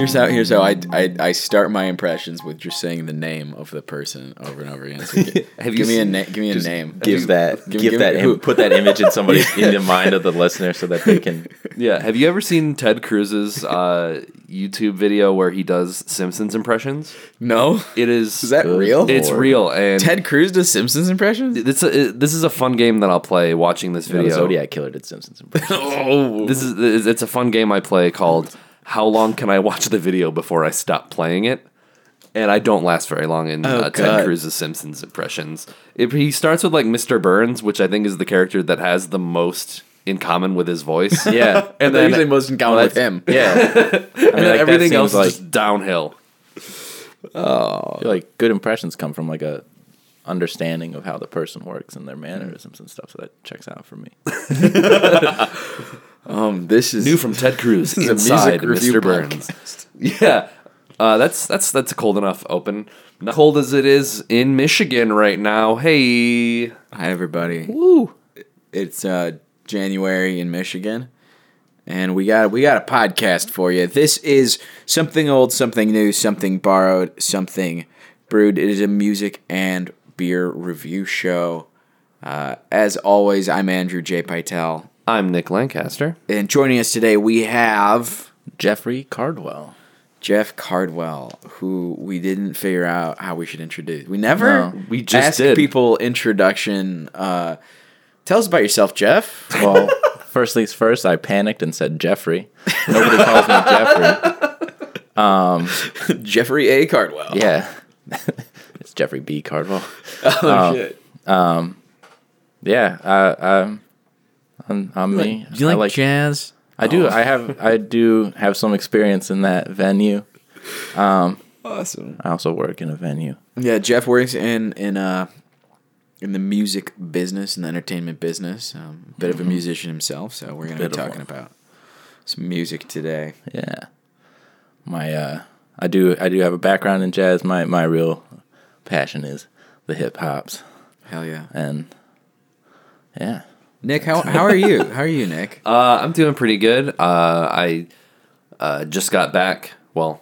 Here's how. Here's how I, I I start my impressions with just saying the name of the person over and over again. So gi- Have give you me a seen- na- give me a name. Give that, give- give, give that, me- im- who- put that image in somebody in the mind of the listener so that they can. Yeah. Have you ever seen Ted Cruz's uh, YouTube video where he does Simpsons impressions? No, It is. is that real? It's Lord. real, and Ted Cruz does Simpsons impressions. It's a, this is a fun game that I'll play watching this You know, video. the Zodiac killer did Simpsons impressions. Oh, This is it's a fun game I play called How long can I watch the video before I stop playing it? And I don't last very long in Oh, uh, Ted Cruz's Simpsons impressions. If he starts with like Mr. Burns, which I think is the character that has the most in common with his voice. yeah, and then usually most in common well, with him. yeah. I mean, and then like, everything else like is just downhill. I feel like good impressions come from like a understanding of how the person works and their mannerisms and stuff. So that checks out for me. Um, this is New from Ted Cruz is a music review Mr. Burns. Yeah. Uh, that's that's that's a cold enough open. Not cold as it is in Michigan right now. Hey, Hi everybody. woo! It's uh, January in Michigan, and we got we got a podcast for you. This is something old, something new, something borrowed, something brewed. It is a music and beer review show. Uh, as always, I'm Andrew J. Pytel, I'm Nick Lancaster. and joining us today we have Jeffrey Cardwell. Jeff Cardwell, who we didn't figure out how we should introduce. We never No, we just ask did. people introduction. Uh, tell us about yourself, Jeff. Well, first things first, I panicked and said Jeffrey. Nobody calls me Jeffrey. Um, Jeffrey A. Cardwell. Yeah, it's Jeffrey B. Cardwell. Oh, um, shit. Um, yeah, I, I'm, I'm, I'm me. Do you I like, jazz? I do. I have. I do have some experience in that venue. Awesome. I also work in a venue. Yeah, Jeff works in in uh in the music business and the entertainment business. Um, bit of a musician himself, so we're gonna be talking about some music today. Yeah, my uh, I do. I do have a background in jazz. My my real passion is the hip hops, Hell yeah, and yeah, Nick. How how are you? How are you, Nick? Uh, I'm doing pretty good. Uh, I uh, just got back. Well,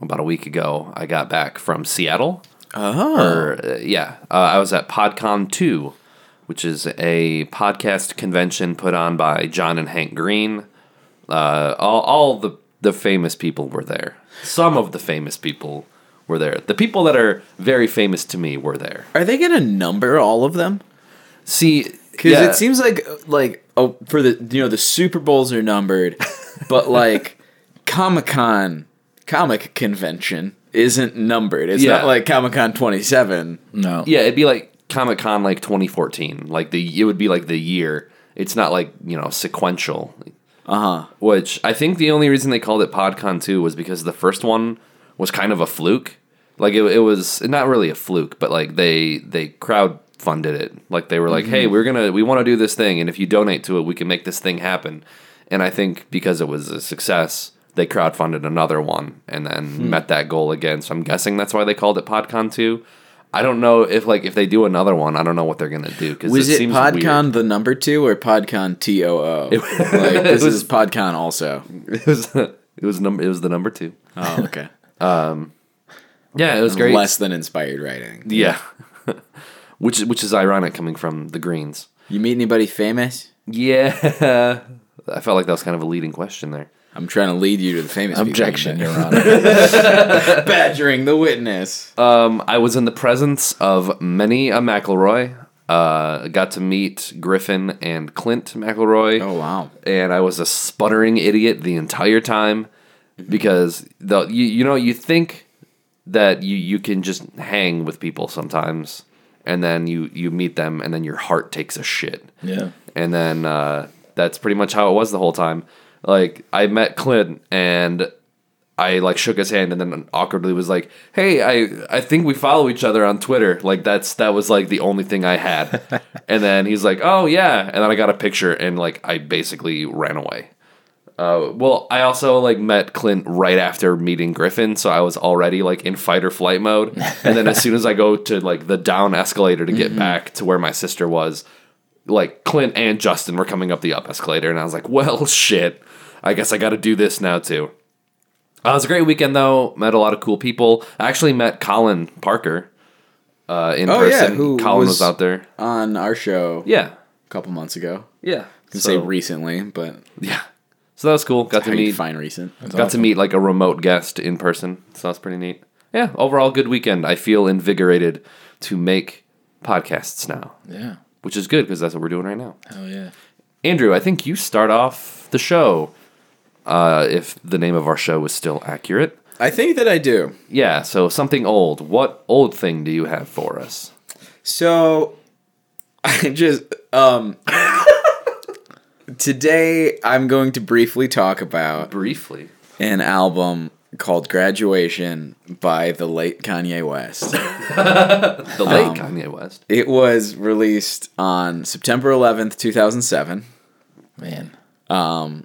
about a week ago, I got back from Seattle. Oh, Or uh, yeah, uh, I was at PodCon two, which is a podcast convention put on by John and Hank Green. Uh, all all the the famous people were there. Some of the famous people were there. The people that are very famous to me were there. are they gonna number all of them? See, Because yeah, it seems like like oh for the you know the Super Bowls are numbered, but like Comic Con comic convention isn't numbered. It's Yeah. not like Comic Con twenty seven. no, Yeah, it'd be like Comic Con like 2014. Like the it would be like the year. It's not like you know sequential. Uh huh. Which I think the only reason they called it PodCon 2 was because the first one was kind of a fluke. Like it, it was not really a fluke, but like they they crowd funded it. Like they were like, "Hey, mm-hmm. we're going to we want to do this thing and if you donate to it, we can make this thing happen." And I think because it was a success, they crowdfunded another one and then hmm. met that goal again. So I'm guessing that's why they called it PodCon 2. I don't know if like if they do another one, I don't know what they're going to do cuz Was it, seems PodCon weird. the number two or PodCon T O O? Like this was- is PodCon also. It was it was number it was the number 2. Oh, okay. Um, yeah, it was great. Less than inspired writing. Yeah. Which which is ironic coming from the Greens. You meet anybody famous? Yeah. I felt like that was kind of a leading question there. I'm trying to lead you to the famous people. objection, Your Honor. badgering the witness. Um, I was in the presence of many a McElroy. Uh, got to meet Griffin and Clint McElroy. Oh wow. and I was a sputtering idiot the entire time because the you, you know you think that you you can just hang with people sometimes, and then you you meet them, and then your heart takes a shit, Yeah. and then uh, that's pretty much how it was the whole time. Like I met Clint and. I like shook his hand and then awkwardly was like, "Hey, I I think we follow each other on Twitter." Like that's that was like the only thing I had. and then he's like, "Oh yeah," and then I got a picture and like I basically ran away. Uh, well, I also like met Clint right after meeting Griffin, so I was already like in fight or flight mode. And then as soon as I go to like the down escalator to get back to where my sister was, like Clint and Justin were coming up the up escalator, and I was like, "Well, shit, I guess I got to do this now too." Uh, it was a great weekend though. Met a lot of cool people. I actually met Colin Parker uh, in Oh, yeah, person. who Colin was, was- out there. On our show Yeah, a couple months ago. yeah. I can So- say recently, but yeah. So that was cool. Got to how you meet define recent. got to meet like a remote guest in person. So that's pretty neat. Yeah, overall good weekend. I feel invigorated to make podcasts now, Yeah. which is good because that's what we're doing right now. Hell yeah. Andrew, I think you start off the show. Uh, if the name of our show is still accurate. I think that I do. Yeah, so something old. What old thing do you have for us? So I just um today I'm going to briefly talk about Briefly. an album called Graduation by the late Kanye West. The late um, Kanye West. it was released on September 11th, 2007. Man. Um,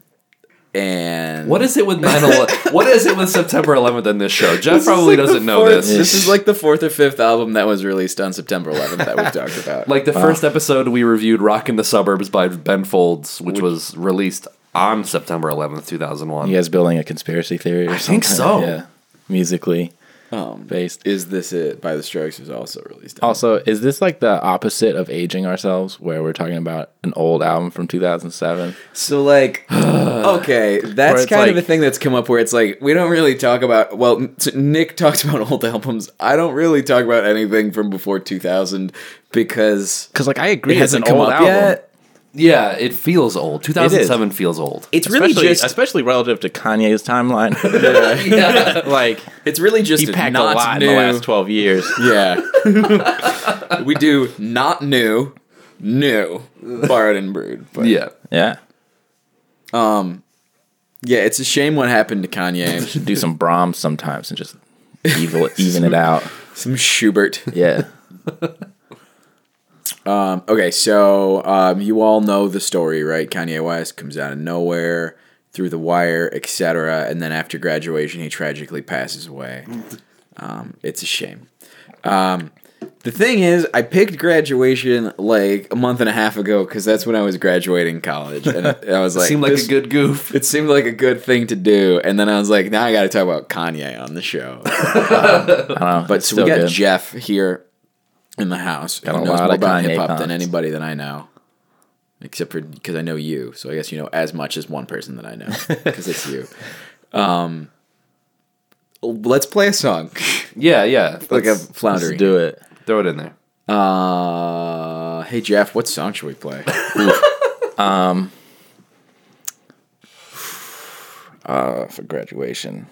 And What is it with 9 11? what is it with September 11th in this show? Jeff probably like doesn't know fourth- this. This is like the fourth or fifth album that was released on September 11th that we've talked about. Like the first episode, we reviewed "Rockin' the Suburbs" by Ben Folds, which, was released on September 11th, 2001. You guys building a conspiracy theory or something. I think so. Yeah. Musically um, based. is this it by the Strokes was also released. Also, is this like the opposite of aging ourselves, where we're talking about an old album from 2007? So like, okay, that's kind of a thing that's come up where it's like we don't really talk about. Well, Nick talks about old albums. I don't really talk about anything from before 2000 because Because like I it agree, an hasn't come old up album. yet. Yeah, it feels old. 2007 feels old. It's really especially, just especially relative to Kanye's timeline. like it's really just he packed a lot new. in the last 12 years. Yeah, we do not new, new borrowed and brewed. But Yeah. Yeah. Um, yeah, it's a shame what happened to Kanye. We should do some Brahms sometimes and just evil even it out. Some Schubert. Yeah. Um, okay, so um, you all know the story, right? Kanye West comes out of nowhere, through the wire, etc., and then after graduation, he tragically passes away. Um, it's a shame. Um, the thing is, I picked graduation like a month and a half ago because that's when I was graduating college, and I was like, It Seemed like a good goof. It seemed like a good thing to do, and then I was like, now I got to talk about Kanye on the show. I don't know. But so we got good. Jeff here in the house. Got who a knows lot more of about hip hop than anybody that I know, except for because I know you. So I guess you know as much as one person that I know because it's you. Um, let's play a song, Yeah, yeah. like a. Let's do it. throw it in there. Uh, hey Jeff, what song should we play? Uh, for graduation.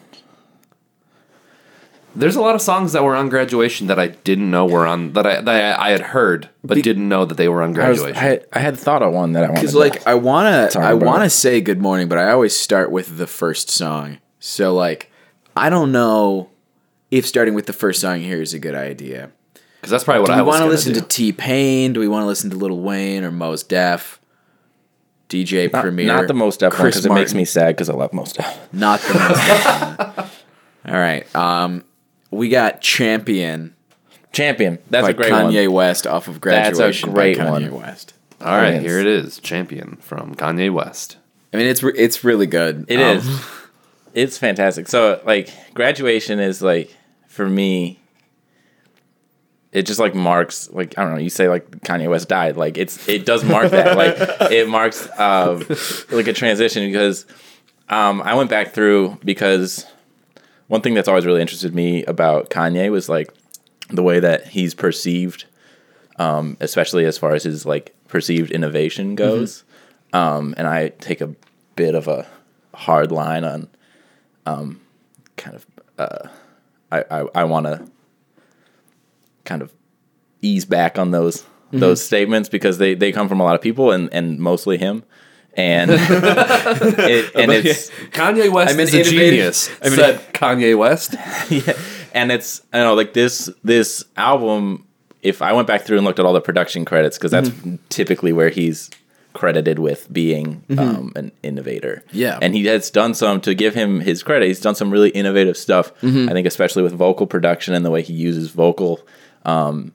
There's a lot of songs that were on graduation that I didn't know were on that I that I, I had heard but didn't know that they were on I, was, graduation. I, had, I had thought of one that I wanted. Because to- like I wanna, Talk I about wanna it. say good morning, but I always start with the first song. So like, I don't know if starting with the first song here is a good idea. Because that's probably what Do I we want to listen do. to T Pain? Do we want to listen to Lil Wayne or Mos Def? DJ not, Premier. not the Mos Def because it makes me sad because I love Mos Def. Not the Mos Def. All right. Um, we got Champion Champion. That's by a great Kanye one. West off of graduation. That's a Graduation great by Kanye one. West. All right, Yes. here it is, Champion from Kanye West. I mean, it's re- it's really good. It Um, is. It's fantastic. So like graduation is like for me. It just like marks like I don't know. You say like Kanye West died. Like it's it does mark that. Like it marks um, like a transition because um, I went back through because one thing that's always really interested me about Kanye was like the way that he's perceived, um, especially as far as his like perceived innovation goes. Um, and I take a bit of a hard line on, um, kind of, uh, I I, I want to kind of ease back on those those statements because they they come from a lot of people and and mostly him. And it, and it's Kanye West I'm an is a genius. I'm an- said Kanye West. yeah, and it's I don't know like this this album. If I went back through and looked at all the production credits, because that's Mm-hmm. typically where he's credited with being um, an innovator. Yeah. and he has done some to give him his credit. He's done some really innovative stuff. Mm-hmm. I think, especially with vocal production and the way he uses vocal um,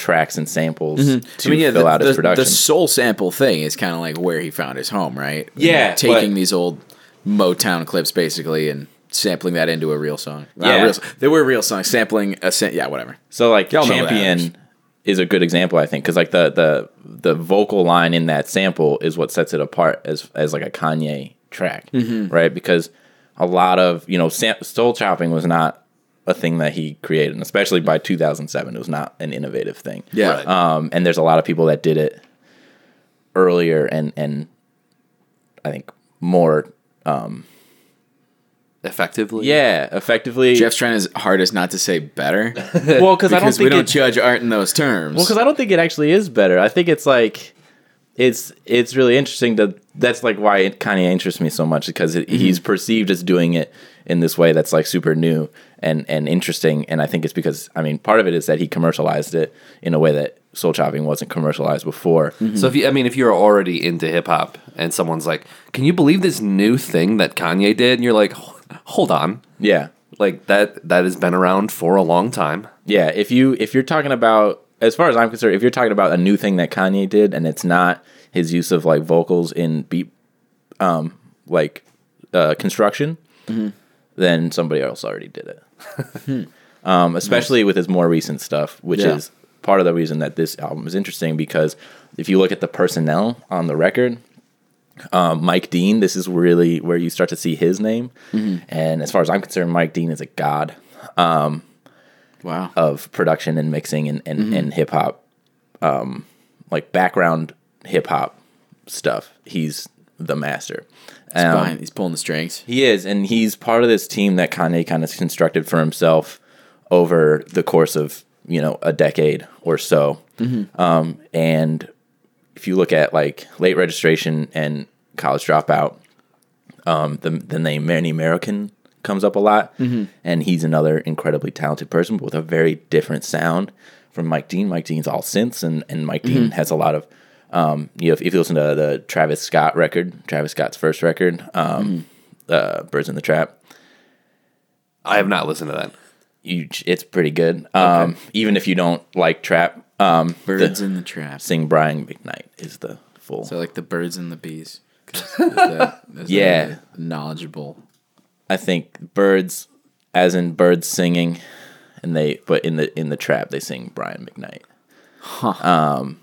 tracks and samples to Mm-hmm. I mean, yeah, fill the, out his the, production. the soul sample thing is kind of like where he found his home, right? Yeah, taking but- these old Motown clips basically and sampling that into a real song. Not Yeah. real, they were real songs. Sampling a sa- yeah, whatever. So like Y'all champion is a good example, I think, because like the the the vocal line in that sample is what sets it apart as as like a Kanye track, Mm-hmm. right? Because a lot of you know sam- soul chopping was not a thing that he created, and especially by 2007, it was not an innovative thing. Yeah. Right. Um, and there's a lot of people that did it earlier and and I think more Um, Effectively. yeah effectively. Jeff's trying his hardest not to say better well, because I don't think we think don't it, judge art in those terms. Well, because I don't think it actually is better. I think it's like it's it's really interesting to. That's like why it kind of interests me so much because it, he's perceived as doing it in this way that's like super new and and interesting. And I think it's because I mean part of it is that he commercialized it in a way that soul chopping wasn't commercialized before. So if you, I mean, if you're already into hip hop and someone's like, "Can you believe this new thing that Kanye did?" and you're like, "Hold on, Yeah, like that that has been around for a long time." yeah. If you if you're talking about as far as I'm concerned, if you're talking about a new thing that Kanye did and it's not his use of like vocals in beat, um, like uh, construction, then somebody else already did it. um, especially with his more recent stuff, which Yeah. is part of the reason that this album is interesting because if you look at the personnel on the record, um, Mike Dean, this is really where you start to see his name. And as far as I'm concerned, Mike Dean is a god wow. of production and mixing and, and, and hip hop, um, like background hip hop stuff. He's the master. He's, Um, he's pulling the strings. he is, and he's part of this team that Kanye kind of constructed for himself over the course of you know a decade or so. Um, and if you look at like late registration and college dropout, um, the the name Manny American comes up a lot, and he's another incredibly talented person, but with a very different sound from Mike Dean. Mike Dean's all synths, and and Mike Dean has a lot of um, you know, if, if you listen to the Travis Scott record, Travis Scott's first record, um, uh, "Birds in the Trap," I have not listened to that. you, it's pretty good. Um, even if you don't like trap, um, Birds the, in the Trap" sing Brian McKnight is the full. So like the birds and the bees. that- Yeah. that knowledgeable. I think birds, as in birds singing, and they but in the in the trap they sing Brian McKnight. Huh. Um,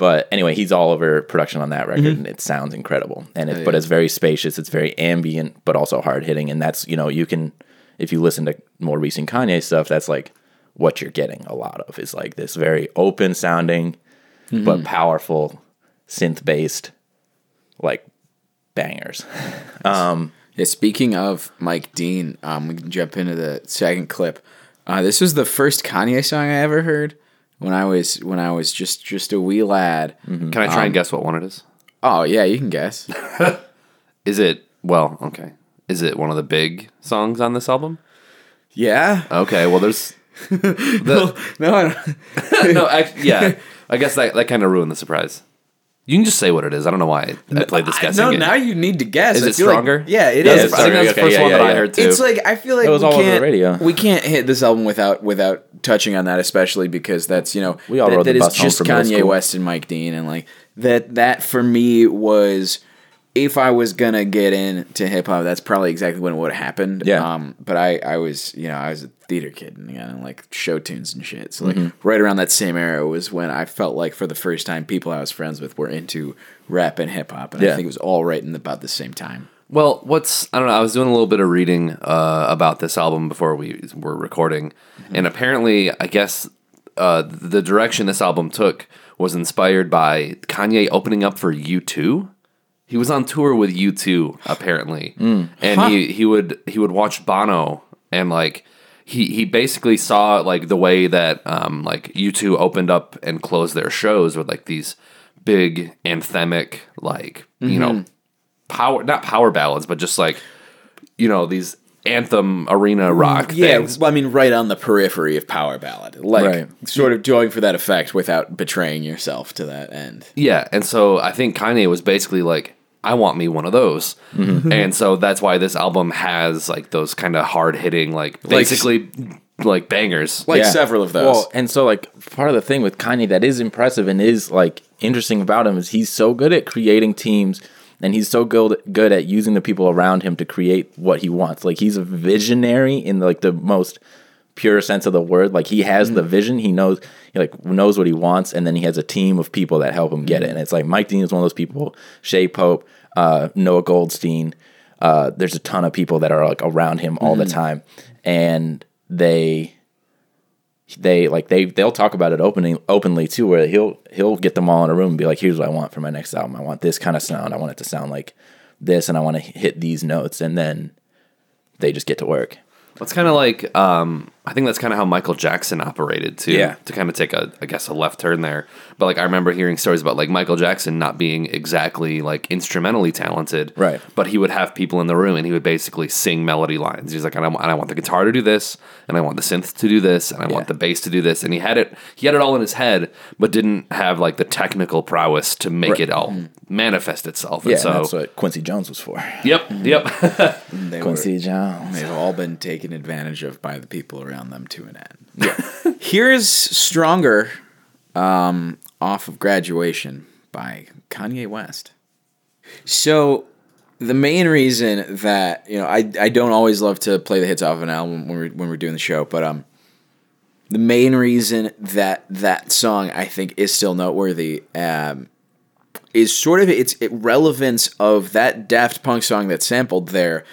but anyway, he's all over production on that record, and it sounds incredible. And it, Oh, but yeah. it's very spacious. It's very ambient, but also hard hitting. And that's you know you can if you listen to more recent Kanye stuff, that's like what you're getting a lot of is like this very open sounding, but powerful synth based like bangers. Um, Yeah, speaking of Mike Dean, um, we can jump into the second clip. Uh, this was the first Kanye song I ever heard when I was when I was just just a wee lad. Mm-hmm. Can I try and um, guess what one it is? Oh yeah, you can guess. Is it well? Okay. Is it one of the big songs on this album? Yeah. Okay. Well, there's the, No, I don't. no. Actually, yeah. I guess that that kind of ruined the surprise. You can just say what it is. I don't know why I, I played this guessing no, game. now you need to guess. Is I it feel like- stronger? yeah, it Yeah, it's I think that's the Okay, first yeah, one yeah, that I yeah. heard too. It's like I feel like It was we all over the can't radio. we can't hit this album without without touching on that, especially because that's you know We all that, rode that the is bus home just Kanye. West and Mike Dean, and like that that for me was if I was gonna get into hip hop, that's probably exactly when it would have happened. Yeah. Um, but I I was you know I was a theater kid and you know, like show tunes and shit. So like Mm-hmm. right around that same era was when I felt like for the first time people I was friends with were into rap and hip hop, and I think it was all right in about the same time. Well, what's I don't know. I was doing a little bit of reading uh, about this album before we were recording, and apparently, I guess uh, the direction this album took was inspired by Kanye opening up for U two. He was on tour with U two apparently, mm. and he he would he would watch Bono and like he he basically saw like the way that um like U2 opened up and closed their shows with like these big anthemic like you know mm-hmm. power not power ballads but just like you know these anthem arena mm, rock Yeah, things. well, I mean, right on the periphery of power ballad, like Right. sort of going for that effect without betraying yourself to that end. Yeah, and so I think Kanye was basically like, I want me one of those, mm-hmm. and so that's why this album has like those kind of hard hitting, like basically like bangers. Like Yeah. several of those. Well, and so like part of the thing with Kanye that is impressive and is like interesting about him is he's so good at creating teams and he's so good good at using the people around him to create what he wants. Like he's a visionary in like the most pure sense of the word. Like he has the vision, he knows he like knows what he wants, and then he has a team of people that help him get it. And it's like Mike Dean is one of those people, Shay Pope, uh, Noah Goldstein. Uh, there's a ton of people that are like around him all the time, and they they like they they'll talk about it opening openly too where he'll he'll get them all in a room and be like here's what I want for my next album. I want this kind of sound. I want it to sound like this and I want to hit these notes. And then they just get to work. It's kind of like um, I think that's kind of how Michael Jackson operated too. Yeah. To kind of take a I guess a left turn there, but like I remember hearing stories about like Michael Jackson not being exactly like instrumentally talented, Right. But he would have people in the room and he would basically sing melody lines. He's like, and I, and I want the guitar to do this, and I want the synth to do this, and I want the bass to do this, and he had it he had it all in his head, but didn't have like the technical prowess to make Right. it all mm-hmm. manifest itself. yeah And so, that's what Quincy Jones was for yep, yep. they were, Quincy Jones they've all been taken advantage of by the people around them to an end. Yeah. Here's Stronger um, off of Graduation by Kanye West. So the main reason that you know I, I don't always love to play the hits off of an album when we're when we're doing the show, but um the main reason that that song I think is still noteworthy um, is sort of its it relevance of that Daft Punk song that sampled there.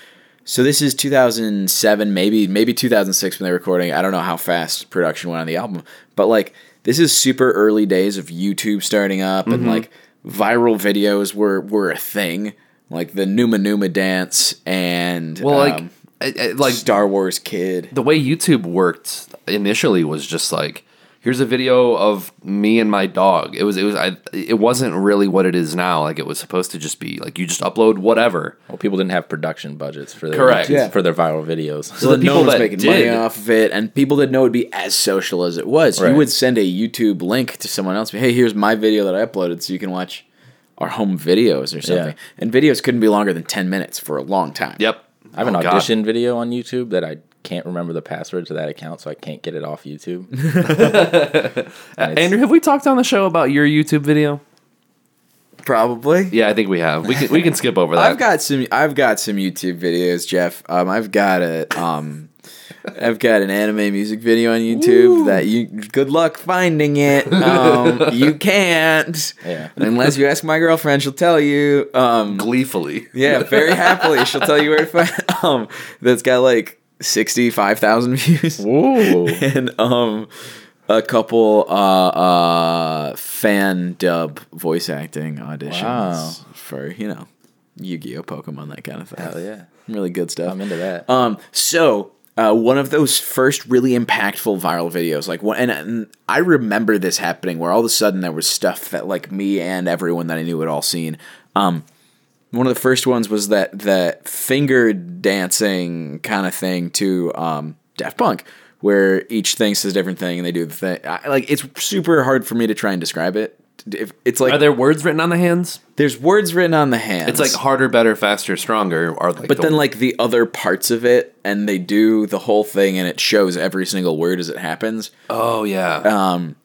So this is 2007, maybe maybe 2006 when they were recording. I don't know how fast production went on the album, but like this is super early days of YouTube starting up Mm-hmm. and like viral videos were were a thing, like the Numa Numa dance and well, like um, I- I- like Star Wars Kid. the way YouTube worked initially was just like here's a video of me and my dog. It was it was I it wasn't really what it is now. Like it was supposed to just be like you just upload whatever. well people didn't have production budgets for their Correct. Yeah. for their viral videos So the no people one was that making money off of it, and people didn't know it'd be as social as it was. You would send a YouTube link to someone else. Hey, here's my video that I uploaded, so you can watch our home videos or something. Yeah. And videos couldn't be longer than ten minutes for a long time. Yep. I have an Oh, God. audition video on YouTube that I can't remember the password to that account so I can't get it off YouTube And Andrew, have we talked on the show about your YouTube video? Probably. Yeah, I think we have. We can we can skip over that. I've got some. I've got some YouTube videos, Jeff. Um, I've got a um, I've got an anime music video on YouTube that you. Good luck finding it. Um, you can't. Yeah. Unless you ask my girlfriend, she'll tell you. Um, gleefully. yeah, very happily, she'll tell you where to find. Um, that's got like sixty five thousand views. Ooh. and um a couple uh uh fan dub voice acting auditions Wow. for you know Yu-Gi-Oh, Pokemon, that kind of thing. Hell yeah. Really good stuff. I'm into that. Um, so uh, one of those first really impactful viral videos, like one, and, and I remember this happening where all of a sudden there was stuff that like me and everyone that I knew had all seen. Um, one of the first ones was that that finger dancing kind of thing to um, Daft Punk, where each thing says a different thing and they do the thing. I, like it's super hard for me to try and describe it. If, it's like Are there words written on the hands? there's words written on the hands. It's like harder, better, faster, stronger. Are like But the- then, like the other parts of it, and they do the whole thing, and it shows every single word as it happens. oh yeah, Um,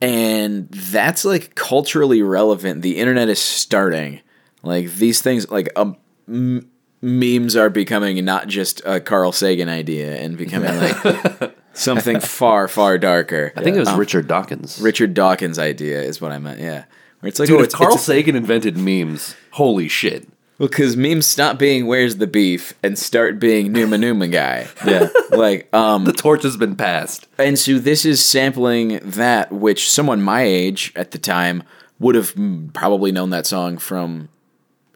and that's like culturally relevant. The internet is starting. Like these things, like um, m- memes are becoming not just a Carl Sagan idea and becoming like something far, far darker. I think it was Richard Dawkins. Richard Dawkins' idea is what I meant. Yeah, where it's like, Dude, oh, if it's, Carl it's Sagan invented memes, holy shit. Well, because memes stop being "Where's the beef" and start being "Numa Numa guy." Yeah. like um, The torch has been passed. and so this is sampling that, which someone my age at the time would have probably known that song from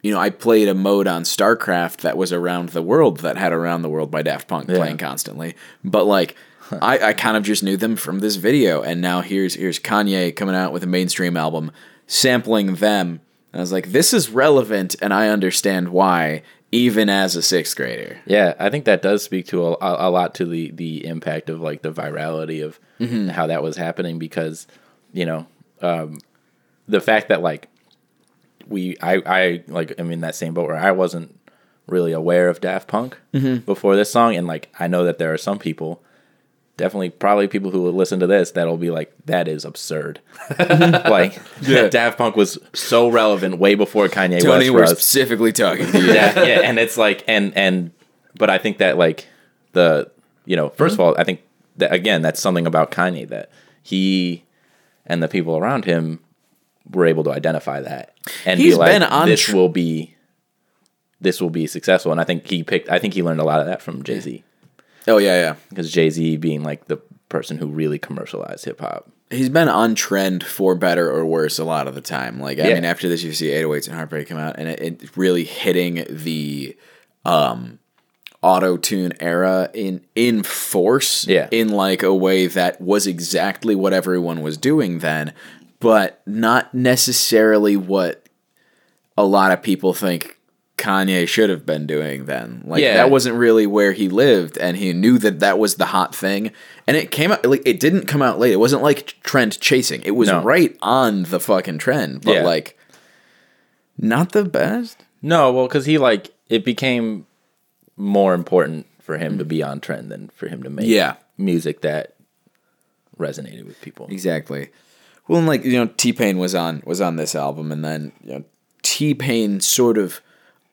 you know, I played a mode on StarCraft that was around the world that had Around the World by Daft Punk Yeah. playing constantly. But like I, I kind of just knew them from this video and now here's here's Kanye coming out with a mainstream album sampling them. And I was like, this is relevant and I understand why, even as a sixth grader. Yeah, I think that does speak to a, a, a lot to the the impact of like the virality of how that was happening because you know um, the fact that like we I I like I'm in that same boat where I wasn't really aware of Daft Punk mm-hmm. before this song. And like I know that there are some people definitely probably people who will listen to this that'll be like that is absurd. Mm-hmm. Like Daft Punk was so relevant way before Kanye Tony, West we're was. specifically talking to you. yeah, yeah, and it's like and and but I think that like the you know 1st of mm-hmm. all I think that again that's something about Kanye that he and the people around him were able to identify that and He's be like been on this tr- will be this will be successful and I think he picked I think he learned a lot of that from Jay Z Oh yeah, yeah. because Jay Z being like the person who really commercialized hip hop He's been on trend for better or worse a lot of the time. Like I Yeah. mean, after this, you see 808s and Heartbreak come out, and it, it really hitting the um, auto tune era in in force. Yeah. in like a way that was exactly what everyone was doing then, but not necessarily what a lot of people think Kanye should have been doing then. Like Yeah. that wasn't really where he lived, and he knew that that was the hot thing. And it came out like it didn't come out late. It wasn't like trend chasing. It was No. right on the fucking trend, but Yeah. like not the best. No, well, because he like it became more important for him to be on trend than for him to make Yeah. music that resonated with people. Exactly. Well, and like you know, T Pain was on was on this album, and then you know, T Pain sort of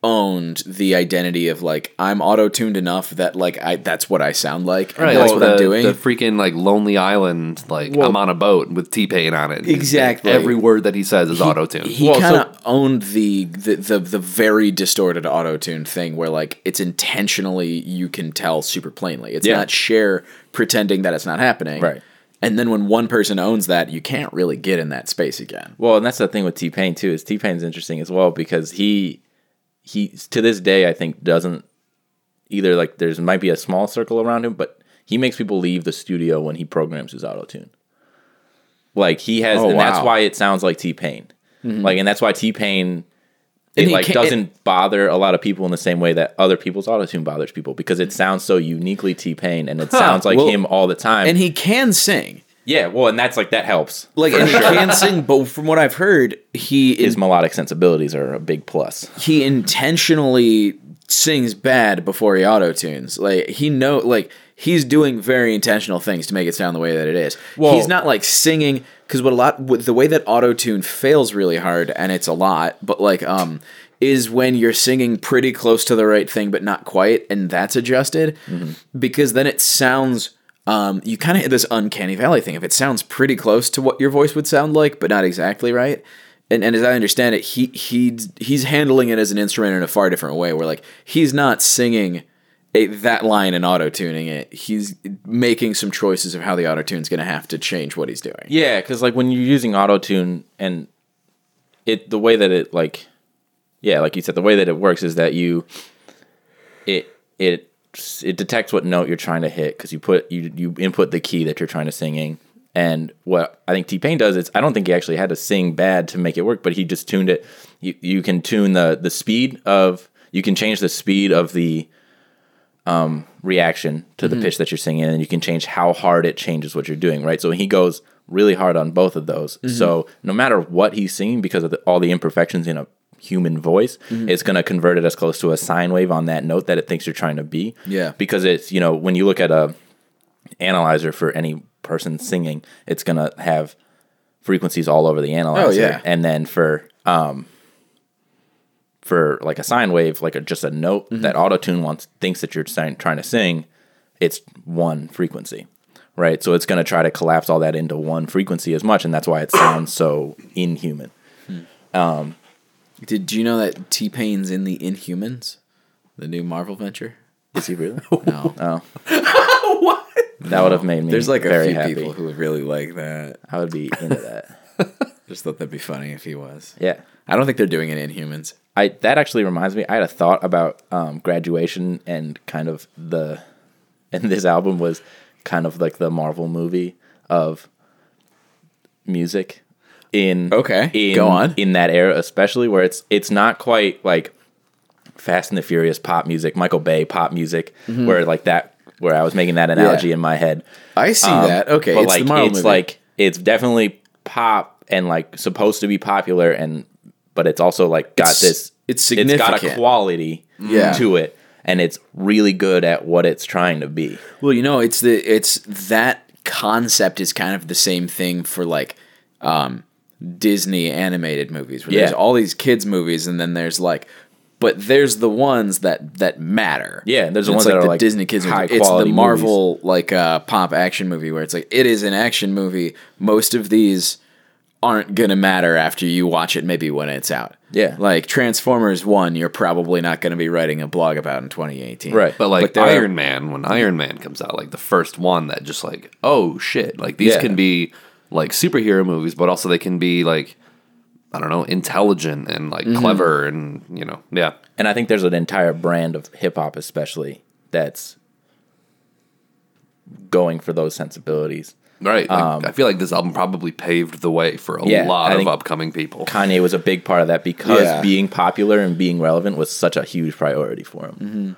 owned the identity of like I'm auto tuned enough that like I that's what I sound like, and Right, that's like what the, I'm doing. the freaking like Lonely Island, like Well- I'm on a boat with T Pain on it. Exactly. Every word that he says is auto tune. he Well, kind so- of owned the, the the the very distorted auto tune thing where like it's intentionally you can tell super plainly. It's Yeah. not Cher pretending that it's not happening. Right. And then when one person owns that, you can't really get in that space again. Well, and that's the thing with T Pain too. Is T Pain's interesting as well because he he to this day I think doesn't either like there's might be a small circle around him, but he makes people leave the studio when he programs his auto tune. Like he has, Oh, and that's why it sounds like T Pain. Mm-hmm. Like, and that's why T Pain. It like can't- doesn't bother a lot of people in the same way that other people's auto tune bothers people because it sounds so uniquely T Pain and it sounds like Well, him all the time. And he can sing. yeah, well, and that's like that helps. Like and he can sing, but from what I've heard, he His melodic sensibilities are a big plus. he intentionally sings bad before he auto tunes. Like he know like he's doing very intentional things to make it sound the way that it is. Well- he's not like singing because what a lot with the way that auto tune fails really hard and it's a lot, but like um is when you're singing pretty close to the right thing but not quite and that's adjusted because then it sounds um, you kind of hit this uncanny valley thing. If it sounds pretty close to what your voice would sound like, but not exactly right, and, and as I understand it, he he he's handling it as an instrument in a far different way. Where like he's not singing a, that line and auto tuning it. He's making some choices of how the auto tune's going to have to change what he's doing. Yeah, because like when you're using auto tune and it the way that it like yeah, like you said, the way that it works is that you it it it detects what note you're trying to hit because you put you you input the key that you're trying to sing in. And what I think T Pain does is I don't think he actually had to sing bad to make it work, but he just tuned it. You you can tune the the speed of you can change the speed of the um, reaction to the pitch that you're singing, and you can change how hard it changes what you're doing, right? So he goes really hard on both of those. So no matter what he's singing, because of the, all the imperfections in a human voice, it's going to convert it as close to a sine wave on that note that it thinks you're trying to be. Yeah. Because it's, you know, when you look at a analyzer for any person singing, it's going to have frequencies all over the analyzer. Oh, yeah. And then for um for like a sine wave, like a, just a note mm-hmm. that auto tune wants thinks that you're trying trying to sing, it's one frequency, right? So it's going to try to collapse all that into one frequency as much, and that's why it sounds so inhuman. Hmm. Um, Did do you know that T Pain's in the Inhumans, the new Marvel venture? Is he really? No, Oh, what? that would have made me. there's like a few happy. people who would really like that. I would be into that. Just thought that'd be funny if he was. Yeah. I don't think they're doing it in humans. I that actually reminds me. I had a thought about um, graduation and kind of the, and this album was kind of like the Marvel movie of music in Okay, in, go on. in that era, especially where it's it's not quite like Fast and the Furious pop music, Michael Bay pop music, Mm-hmm. where like that where I was making that analogy in my head. I see Um, that. Okay, but it's like it's movie. like it's definitely pop and like supposed to be popular and but it's also like got It's- this it's it's got a significant. quality Yeah. to it and it's really good at what it's trying to be. Well, you know, it's the it's that concept is kind of the same thing for like um Disney animated movies where there's Yeah. all these kids movies and then there's like but there's the ones that that matter. Yeah, there's the And ones it's that are, the like, Disney kids high movies. It's the quality Marvel like uh pop action movie where it's like it is an action movie. Most of these aren't gonna matter after you watch it maybe when it's out. Yeah. Like Transformers 1, you're probably not gonna be writing a blog about in 2018. Right. But like there are- Iron Man, when Iron Man comes out, like the first one that just like, oh shit, like these Yeah. can be like superhero movies, but also they can be like, I don't know, intelligent and like Mm-hmm. clever and you know, yeah. And I think there's an entire brand of hip hop especially that's going for those sensibilities. Right. Like, I feel like this album probably paved the way for a Um, Yeah, lot of upcoming people. Kanye was a big part of that because Yeah. being popular and being relevant was such a huge priority for him.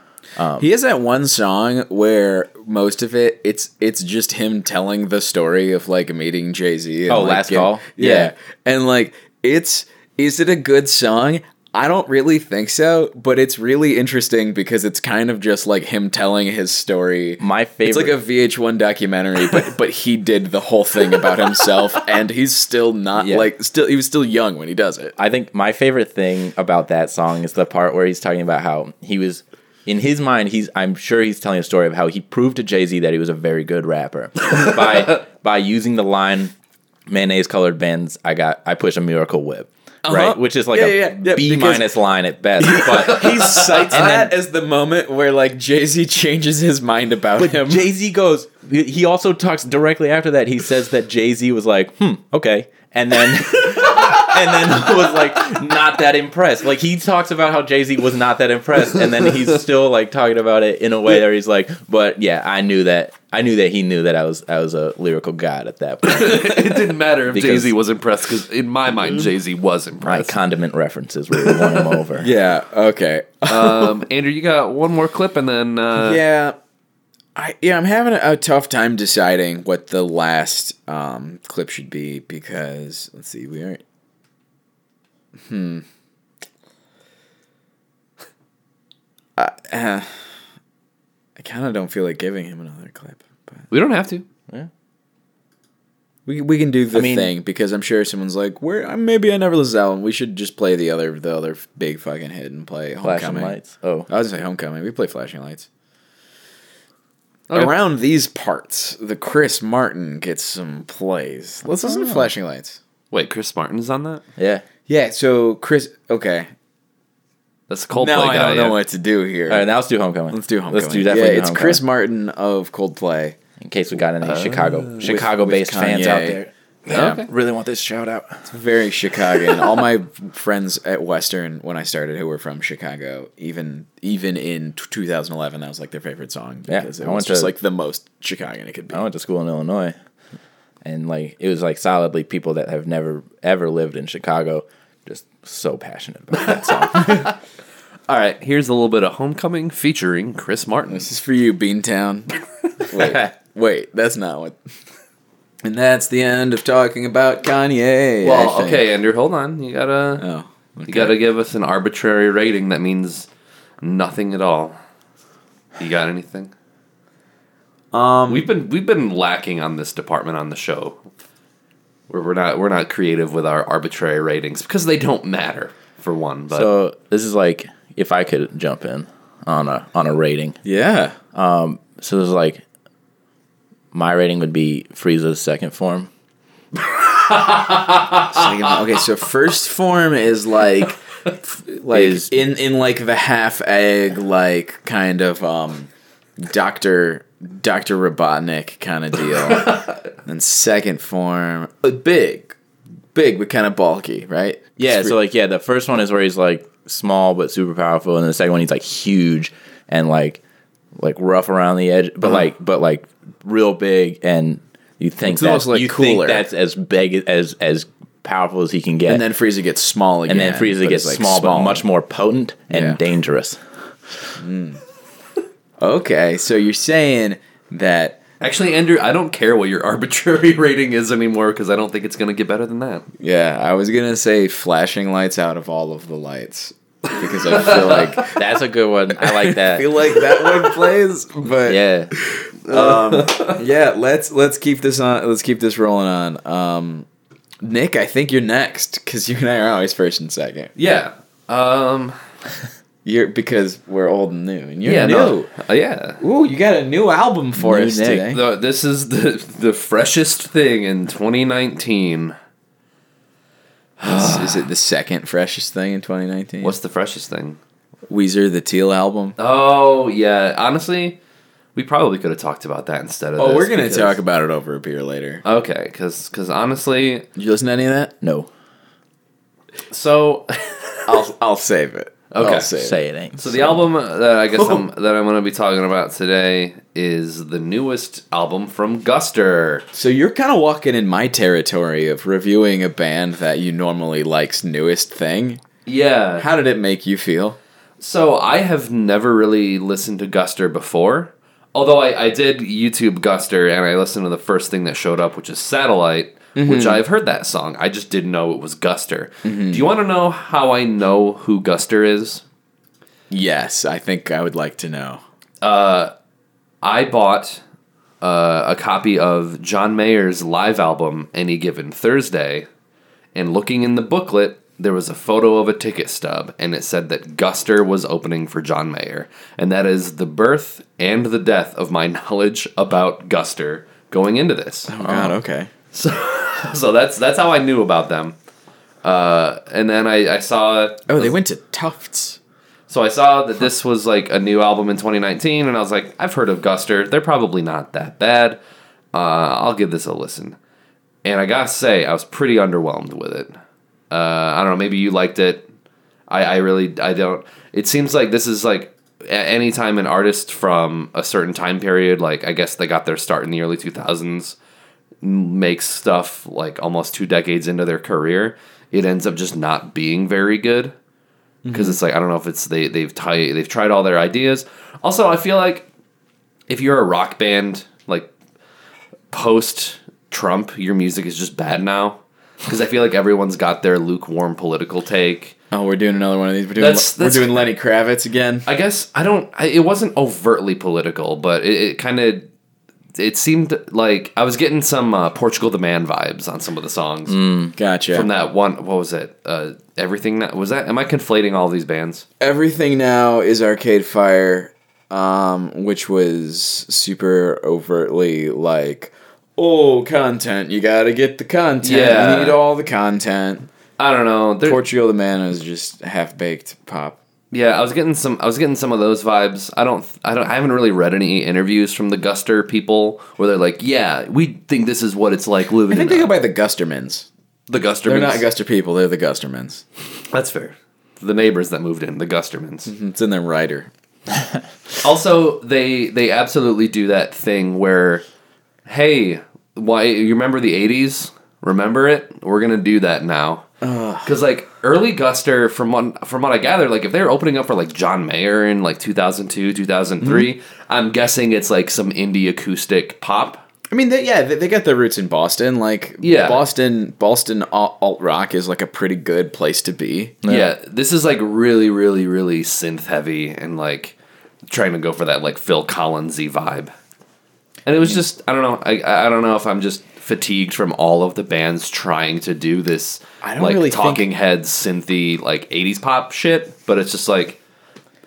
He has that one song where most of it it's it's just him telling the story of like meeting Jay Z. Oh, Last Call? Yeah. Yeah. and like it's is it a good song? I don't really think so, but it's really interesting because it's kind of just like him telling his story. My favorite. It's like a VH1 documentary, but but he did the whole thing about himself, and he's still not Yeah. like still he was still young when he does it. I think my favorite thing about that song is the part where he's talking about how he was in his mind he's I'm sure he's telling a story of how he proved to Jay-Z that he was a very good rapper by by using the line mayonnaise colored Benz I got I push a miracle whip. Right, which is like Yeah, a yeah, yeah, B minus line at best. But He cites that then- as the moment where like Jay Z changes his mind about him. Jay Z goes. He also talks directly after that. He says that Jay Z was like, "Hmm, okay," and then and then was like not that impressed. Like he talks about how Jay Z was not that impressed, and then he's still like talking about it in a way where he's like, "But yeah, I knew that. I knew that he knew that I was I was a lyrical god at that point." it didn't matter if Jay Z was impressed because in my mind Jay Z was impressed. My impressed. condiment references really won him over. yeah. Okay. um, Andrew, you got one more clip and then uh, yeah. I yeah, I'm having a, a tough time deciding what the last um, clip should be because let's see, we are. Hmm. I, uh, I kind of don't feel like giving him another clip, but we don't have to. yeah, we we can do the I mean- thing because I'm sure someone's like, "Where? Maybe I never listened to that one. We should just play the other the other big fucking hit and play Flashing Homecoming." lights. Oh, I was gonna say Homecoming. We play Flashing Lights. Okay. Around these parts, the Chris Martin gets some plays. Let's listen to oh. Flashing Lights. Wait, Chris Martin is on that? yeah. Yeah, so Chris. Okay, That's Coldplay now I guy. don't know what to do here. All right, now let's do homecoming. Let's do Homecoming. Let's do yeah, definitely. do it's Homecoming. Chris Martin of Coldplay. In case we got any uh, Chicago Chicago based fans out there. Yeah, Okay. Really want this shout out. It's very Chicagoan. All my friends at Western when I started who were from Chicago, even even in t- 2011, that was like their favorite song Yeah, because I it was went just to- like the most Chicagoan it could be. I went to school in Illinois, and like it was like solidly people that have never ever lived in Chicago, just so passionate about that song. All right, here's a little bit of Homecoming featuring Chris Martin. This is for you, Beantown. wait, wait, that's not what. And that's the end of talking about Kanye. Well, okay, Andrew, hold on. You gotta Oh, okay. you gotta give us an arbitrary rating that means nothing at all. You got anything? Um, We've been we've been lacking on this department on the show. Where we're not we're not creative with our arbitrary ratings because they don't matter for one. But so this is like if I could jump in on a on a rating. yeah. Um. So this is like my rating would be Frieza's second form. Second- okay, so first form is like, like Is- in in like the half egg, like kind of um, Doctor Doctor Robotnik kind of deal. and second form, big, big but kind of bulky, right? Yeah, so like yeah, the first one is where he's like small but super powerful, and then the second one he's like huge and like like rough around the edge, but Uh-huh. like but like real big, and you think that's like you cooler. think that's as big as as powerful as he can get, and then Frieza gets small again. and then Frieza gets like, small but much more potent and Yeah. dangerous. Okay, so you're saying that Actually, Andrew, I don't care what your arbitrary rating is anymore because I don't think it's going to get better than that. yeah, I was gonna say flashing lights out of all of the lights because I feel like That's a good one. I like that. I feel like that one plays, but yeah, yeah, let's let's keep this on. Let's keep this rolling on. Um, Nick, I think you're next because you and I are always first and second. Yeah. Um. You're because we're old and new, and you're yeah. new. No. Uh, yeah. Ooh, you got a new album for New us Nick. today. The, this is the the freshest thing in 2019. Is, is it the second freshest thing in 2019? What's the freshest thing? Weezer the Teal album? Oh yeah. Honestly, we probably could have talked about that instead of. Oh, this we're gonna because- talk about it over a beer later. Okay, because honestly, Did you listen to any of that? no, so I'll I'll save it. Okay. I'll save it. say it ain't. so the album uh, that I guess I'm, that I'm going to be talking about today is the newest album from Guster. So you're kind of walking in my territory of reviewing a band that you normally like's newest thing. Yeah. How did it make you feel? So I have never really listened to Guster before. Although I, I did YouTube Guster and I listened to the first thing that showed up, which is Satellite, which mm-hmm. I've heard that song. I just didn't know it was Guster. Mm-hmm. Do you want to know how I know who Guster is? Yes, I think I would like to know. Uh, I bought uh, a copy of John Mayer's live album, Any Given Thursday, and looking in the booklet, there was a photo of a ticket stub, and it said that Guster was opening for John Mayer. And that is the birth and the death of my knowledge about Guster going into this. Oh God, um, okay. So, so that's that's how I knew about them. Uh, and then I, I saw Oh, they went to Tufts. so I saw that this was like a new album in 2019, and I was like, I've heard of Guster. They're probably not that bad. Uh, I'll give this a listen. And I gotta say, I was pretty underwhelmed with it. Uh, I don't know. Maybe you liked it. I, I really I don't. It seems like this is like a- anytime an artist from a certain time period, like I guess they got their start in the early 2000s, m- makes stuff like almost two decades into their career, it ends up just not being very good because it's like I don't know if it's they they've tried they've tried all their ideas. Also, I feel like if you're a rock band like post Trump, your music is just bad now because I feel like everyone's got their lukewarm political take. Oh, we're doing another one of these. We're doing That's- that's- we're doing Lenny Kravitz again. I guess I don't. I, it wasn't overtly political, but it, it kind of. It seemed like I was getting some uh, Portugal the Man vibes on some of the songs Gotcha. from that one. What was it? Uh, everything that was that. Am I conflating all these bands? Everything now is Arcade Fire, um, which was super overtly like, oh, content. You gotta get the content. Yeah. You need all the content. I don't know. Portugal the Man is just half baked pop. Yeah, I was getting some. I was getting some of those vibes. I don't. I don't. I haven't really read any interviews from the Guster people where they're like, "Yeah, we think this is what it's like living." I think in they go a- by the Gustermans. the Gustermans. They're not Guster people. They're the Gustermans. That's fair. The neighbors that moved in, the Gustermans. Mm-hmm, it's in their writer. Also, they they absolutely do that thing where, hey, why you remember the '80s? Remember it? We're gonna do that now. Because like early Guster, from what from what I gather, like if they're opening up for like John Mayer in like 2002, 2003, I'm guessing it's like some indie acoustic pop. I mean, they, yeah, they, they got their roots in Boston. Like, Yeah. Boston, Boston alt rock is like a pretty good place to be. Yeah. this is like really, really, really synth heavy and like trying to go for that like Phil Collinsy vibe. And it was mm. just I don't know I I don't know if I'm just fatigued from all of the bands trying to do this I don't like really think- talking heads synthy like 80s pop shit, but it's just like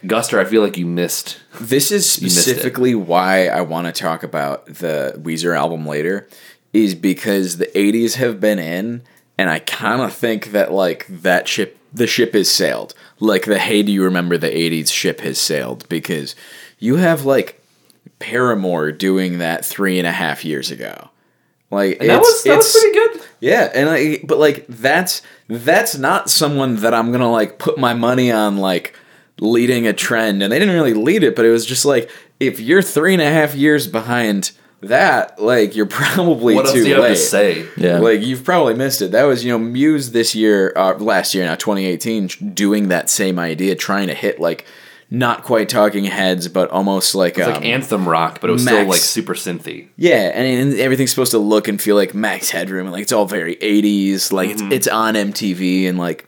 Guster, I feel like you missed. This is specifically why I want to talk about the Weezer album later, is because the '80s have been in, and I kind of think that like that ship, the ship has sailed. Like the Hey, do you remember the '80s ship has sailed because you have like Paramore doing that three and a half years ago. Like And that was that was pretty good. Yeah, and like, but like that's that's not someone that I'm gonna like put my money on like leading a trend. And they didn't really lead it, but it was just like if you're three and a half years behind that, like you're probably What else too do you have late. to say? Yeah. Like you've probably missed it. That was you know Muse this year, uh, last year now 2018, doing that same idea, trying to hit like not quite Talking Heads, but almost like It's um, like anthem rock, but it was still like super synthy. yeah, and, and everything's supposed to look and feel like Max Headroom, and like it's all very '80s, like Mm-hmm. it's it's on MTV, and like,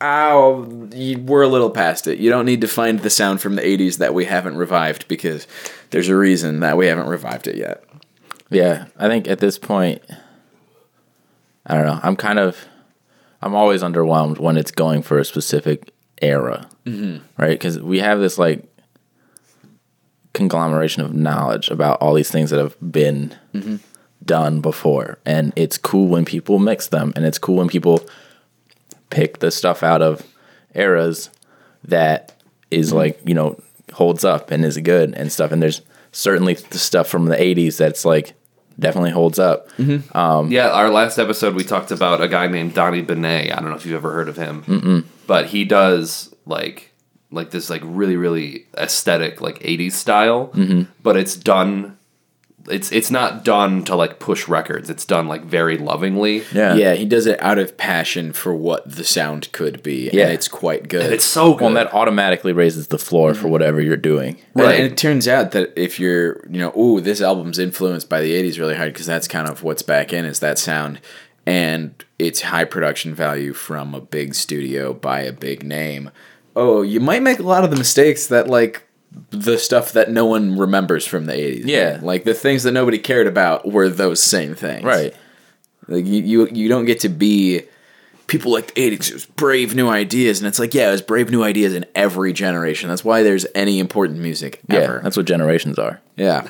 ow, you, we're a little past it. You don't need to find the sound from the '80s that we haven't revived because there's a reason that we haven't revived it yet. Yeah, I think at this point, I don't know. I'm kind of, I'm always underwhelmed when it's going for a specific era, mm-hmm. right? Because we have this like conglomeration of knowledge about all these things that have been mm-hmm. done before, and it's cool when people mix them, and it's cool when people pick the stuff out of eras that is mm-hmm. like you know holds up and is good and stuff. And there's certainly the stuff from the '80s that's like definitely holds up. Mm-hmm. Um, yeah, our last episode we talked about a guy named Donny Benét. I don't know if you've ever heard of him, Mm-mm. But he does like like this like really really aesthetic like '80s style, mm-hmm. but it's done. It's it's not done to like push records. It's done like very lovingly. Yeah, Yeah, he does it out of passion for what the sound could be, Yeah. and it's quite good. And it's so good. Well, and that automatically raises the floor for mm-hmm. whatever you're doing. Right. Right. And it turns out that if you're, you know, ooh, this album's influenced by the 80s really hard because that's kind of what's back in is that sound. And it's high production value from a big studio by a big name. Oh, you might make a lot of the mistakes that, like, the stuff that no one remembers from the 80s. Yeah. Like, the things that nobody cared about were those same things. Right. Like, you, you, you don't get to be. People like the 80s, it was brave new ideas. And it's like, yeah, it was brave new ideas in every generation. That's why there's any important music Yeah, ever. that's what generations are. Yeah.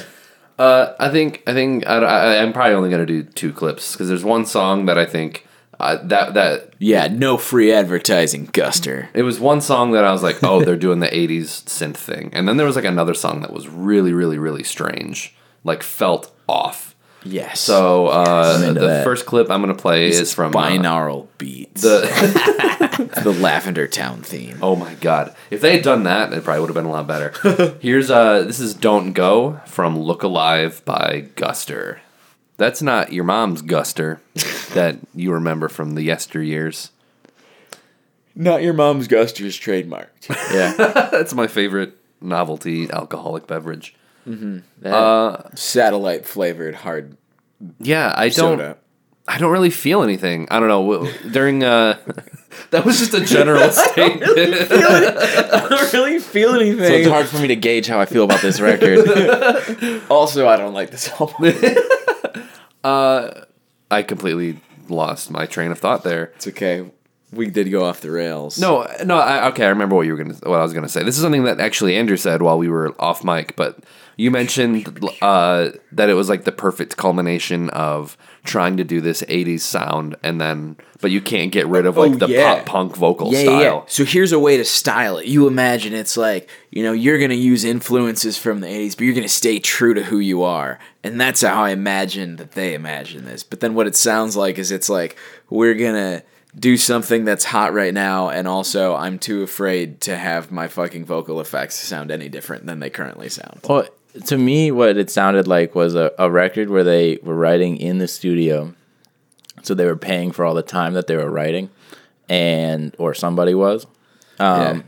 Uh, I think I think I, I, I'm probably only gonna do two clips because there's one song that I think uh, that that yeah, no free advertising, Guster. it was one song that I was like, oh, they're doing the '80s synth thing, and then there was like another song that was really, really, really strange, like felt off. Yes. So uh, I'm the that. first clip I'm gonna play is from uh, binaural beats. the. the Lavender Town theme. oh my god! If they had done that, it probably would have been a lot better. Here's uh, this is "Don't Go" from "Look Alive" by Guster. That's not your mom's Guster that you remember from the yesteryears. Not your mom's Guster's trademarked. Yeah, That's my favorite novelty alcoholic beverage. That- Satellite flavored hard Yeah, I don't. I don't really feel anything. I don't know. During uh, that was just a general statement. I don't really feel anything. so it's hard for me to gauge how I feel about this record. Also, I don't like this album. uh, I completely lost my train of thought there. it's okay. We did go off the rails. No, no. I, okay, I remember what you were gonna. What I was gonna say. This is something that actually Andrew said while we were off mic, but you mentioned uh, that it was like the perfect culmination of trying to do this '80s sound, and then but you can't get rid of like Oh, the yeah. pop punk vocal Yeah, style. yeah. So here's a way to style it. You imagine it's like, you know, you're going to use influences from the 80s, but you're going to stay true to who you are. And that's how I imagine that they imagine this. But then what it sounds like is it's like, we're going to do something that's hot right now, and also I'm too afraid to have my fucking vocal effects sound any different than they currently sound. well, to me, what it sounded like was a, a record where they were writing in the studio, so they were paying for all the time that they were writing, and or somebody was, um, yeah.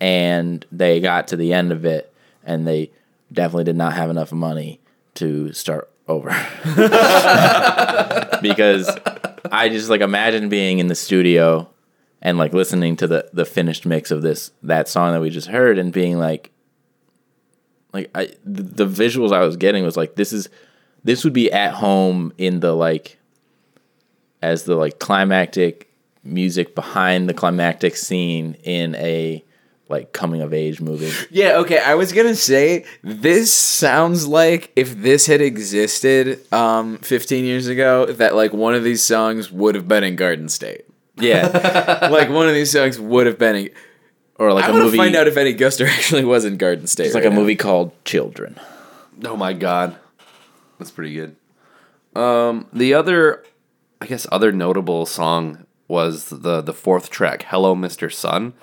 and they got to the end of it, and they definitely did not have enough money to start over. because I just like imagine being in the studio and like listening to the the finished mix of this that song that we just heard and being like like I the, the visuals I was getting was like this is this would be at home in the like as the like climactic music behind the climactic scene in a like coming of age movie. Yeah, okay. I was gonna say this sounds like if this had existed um, 15 years ago, that like one of these songs would have been in Garden State. Yeah. Like one of these songs would have been. In, or like I a movie find out if any Guster actually was in Garden State. it's like right a now. movie called Children. Oh my god. That's pretty good. Um, the other, I guess, other notable song was the the fourth track, "Hello, Mr. Sun."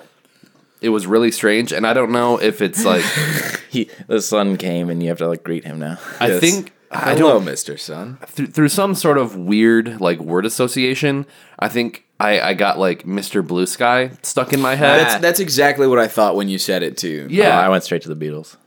It was really strange, and I don't know if it's like He the sun came and you have to like greet him now. I Yes. think I Hello, don't Mister Sun. through, through some sort of weird like word association. I think I I got like Mr. Blue Sky stuck in my head. That's that's exactly what I thought when you said it too. yeah, Oh, I went straight to the Beatles.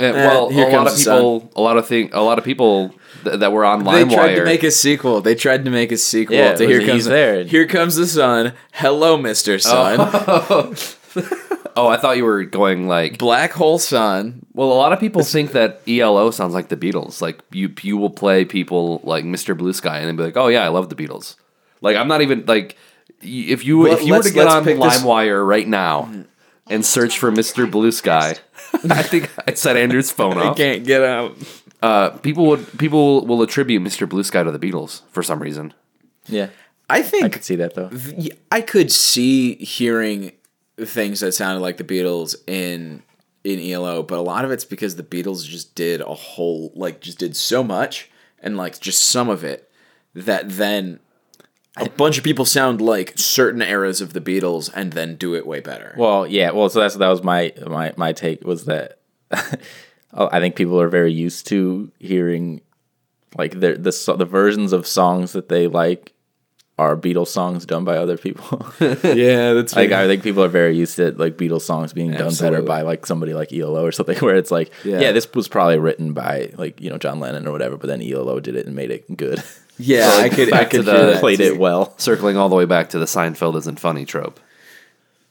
Yeah, well, here a lot comes of the sun. people, a lot of thing, a lot of people th- that were on They tried to make a sequel. They tried to make a sequel Yeah, to Here Comes he's there. Here Comes the Sun. Hello, Mister oh. Sun. oh, I thought you were going like. Black Hole Sun. Well, a lot of people think that ELO sounds like the Beatles. Like you, you will play people like Mr. Blue Sky, and then be like, "Oh yeah, I love the Beatles." Like I'm not even like if you Well, if you were to get on pick this- LimeWire right now and search for Mr. Blue Sky, I think I set Andrew's phone off. I can't get out. Uh, people would people will attribute Mr. Blue Sky to the Beatles for some reason. Yeah, I think I could see that though. I could see hearing things that sounded like the Beatles in in ELO, but a lot of it's because the Beatles just did a whole like just did so much and like just some of it that then a bunch of people sound like certain eras of the Beatles and then do it way better. Well, yeah. Well, so that's that was my my my take was that oh, I think people are very used to hearing like the the the versions of songs that they like are Beatles songs done by other people. yeah, that's like I think people are very used to like Beatles songs being done better by like somebody like ELO or something where it's like Yeah. yeah. this was probably written by like you know John Lennon or whatever, but then ELO did it and made it good. yeah, I could I could the- that Played too. it well. Circling all the way back to the Seinfeld isn't funny trope.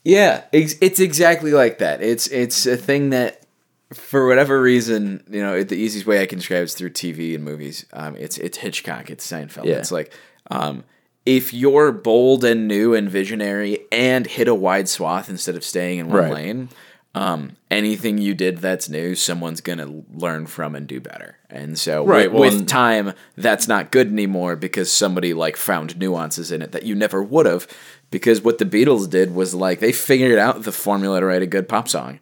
Yeah, ex- it's exactly like that. It's it's a thing that, for whatever reason, you know, it, the easiest way I can describe it is through TV and movies. Um, it's it's Hitchcock. It's Seinfeld. Yeah. It's like, um, if you're bold and new and visionary and hit a wide swath instead of staying in one Right. lane, um, anything you did that's new, someone's gonna learn from and do better. And so, Right, with, well, with time, that's not good anymore because somebody like found nuances in it that you never would have. Because what the Beatles did was like they figured out the formula to write a good pop song,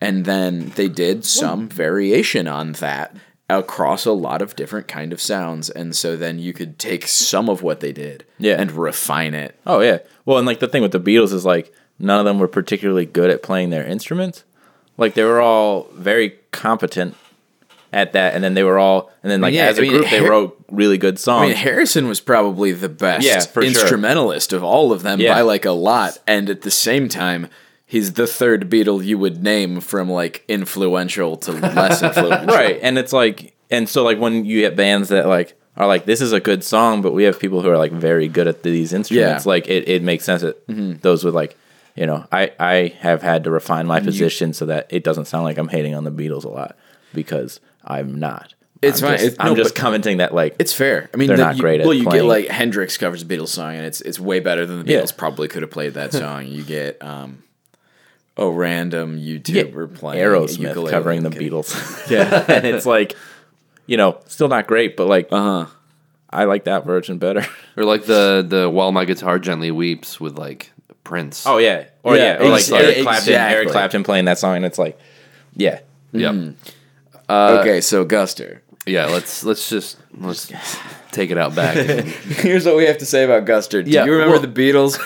and then they did some variation on that across a lot of different kind of sounds. And so then you could take some of what they did, Yeah. and refine it. Oh yeah. Well, and like the thing with the Beatles is like none of them were particularly good at playing their instruments. Like they were all very competent at that, and then they were all, and then like Yeah, as a I mean, group, they wrote really good songs. I mean, Harrison was probably the best Yeah, for sure. instrumentalist of all of them Yeah. by like a lot, and at the same time. He's the third Beatle you would name from like influential to less influential. right, and it's like, and so like when you get bands that like are like, this is a good song, but we have people who are like very good at these instruments. Yeah. Like it, it makes sense that those with like, you know, I I have had to refine my position so that it doesn't sound like I'm hating on the Beatles a lot because I'm not. It's I'm fine. Just, It's- I'm no, just commenting that like It's fair. I mean, They're the- not you- great at Well, you get like Hendrix covers a Beatles song, and it's it's way better than the Yeah. Beatles probably could have played that song. you get um, a random YouTuber playing a Aerosmith covering the I'm. Beatles. yeah, and it's like, you know, still not great, but like Uh huh. I like that version better. Or like the the while my guitar gently weeps with like Prince. Oh yeah, or Yeah, yeah, or like ex- Eric yeah, Clapton, Eric. Clapton playing that song, and it's like, yeah, yep. okay, so Guster. Yeah, let's let's just let's take it out back. Here's what we have to say about Guster. Do Yeah, you remember well- the Beatles?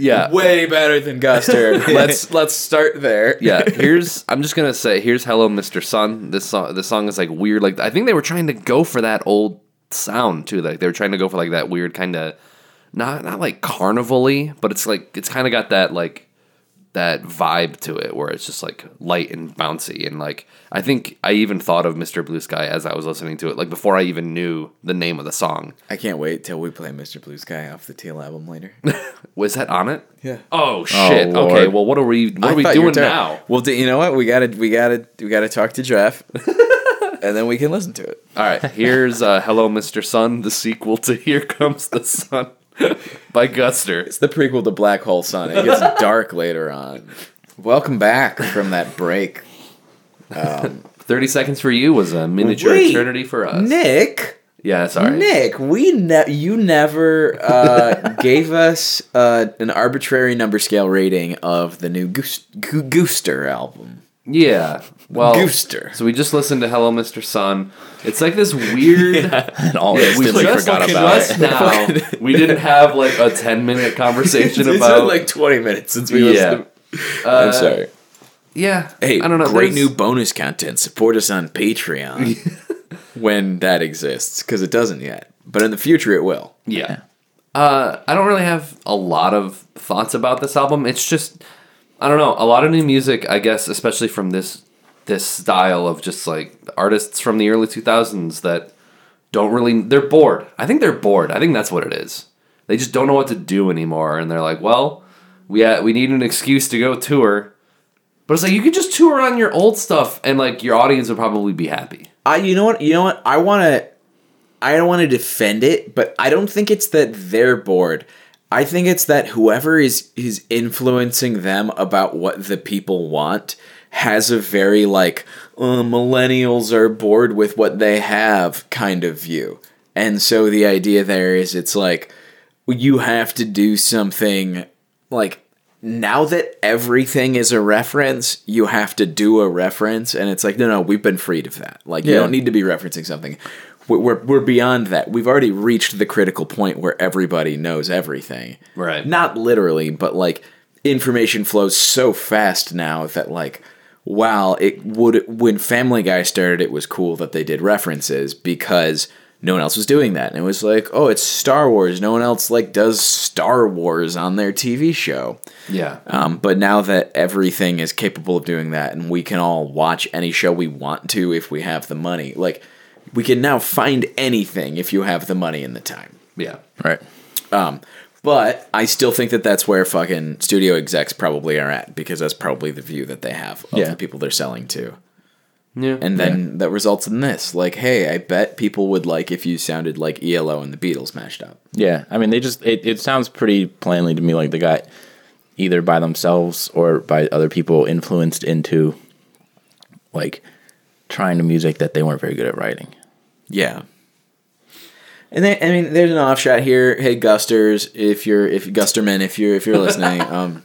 Yeah. way better than Guster. let's let's start there. yeah, here's I'm just gonna say here's Hello Mr. Sun. This song this song is like weird. Like I think they were trying to go for that old sound too. Like they were trying to go for like that weird kind of not not like carnival-y, but it's like it's kind of got that like that vibe to it where it's just like light and bouncy and like I think I even thought of Mr. Blue Sky as I was listening to it like before I even knew the name of the song. I can't wait till we play Mr. Blue Sky off the Teal album later. Was that on it? Yeah. Oh shit. Lord. okay, well what are we what I are we thought you were doing talking- now? Well, do, you know what? We gotta we gotta we gotta talk to Jeff, and then we can listen to it. All right, here's uh, Hello, Mr. Sun, the sequel to Here Comes the Sun by Guster. It's the prequel to Black Hole Sun. It gets dark later on. Welcome back from that break. 30 Seconds for You was a miniature Wait, eternity for us. Nick, Yeah, sorry. Nick, we ne- you never uh, gave us uh, an arbitrary number scale rating of the new Goos- Goo- Gooster album. Yeah. Well, Gooster. So we just listened to Hello, Mr. Sun. It's like this weird. and all We instantly just, forgot like, about just it. now. We didn't have like a ten minute conversation It's about. been like 20 minutes since we yeah. listened. I'm sorry. Yeah. Hey, I don't know. great there's- new bonus content. Support us on Patreon when that exists, because it doesn't yet. But in the future, it will. Yeah. Uh, I don't really have a lot of thoughts about this album. It's just I don't know, a lot of new music, I guess, especially from this this style of just like artists from the early 2000s that don't really they're bored. I think they're bored. I think that's what it is. They just don't know what to do anymore and they're like, "Well, we ha- we need an excuse to go tour." But it's like you could just tour on your old stuff and like your audience would probably be happy. I, you know what? You know what? I want to. I don't want to defend it, but I don't think it's that they're bored. I think it's that whoever is is influencing them about what the people want has a very like uh, millennials are bored with what they have kind of view, and so the idea there is it's like you have to do something like now that everything is a reference, you have to do a reference, and it's like, no, no, we've been freed of that. Like, you don't need to be referencing something. We're, we're beyond that. We've already reached the critical point where everybody knows everything. Right. Not literally, but like information flows so fast now that like, wow, it would when Family Guy started, it was cool that they did references because no one else was doing that, and it was like, oh, it's Star Wars. No one else like does Star Wars on their TV show. Yeah. Um, but now that everything is capable of doing that, and we can all watch any show we want to if we have the money, like we can now find anything if you have the money and the time. Yeah. Right. Um, but I still think that that's where fucking studio execs probably are at because that's probably the view that they have of Yeah. the people they're selling to. Yeah. And then that results in this. Like, hey, I bet people would like if you sounded like ELO and the Beatles mashed up. Yeah, I mean, they just it, it sounds pretty plainly to me like they got either by themselves or by other people influenced into like trying to music that they weren't very good at writing. Yeah. And then, I mean, there's an offshot here. Hey, Gusters, if you're if Gusterman, if you're if you're listening, um,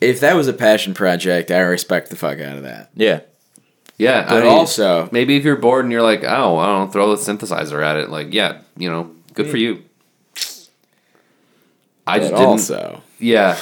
if that was a passion project, I respect the fuck out of that. Yeah, Yeah, But also- maybe if you're bored and you're like, oh, I don't know, throw the synthesizer at it. Like, yeah, you know, good for you. I just didn't. also, Yeah,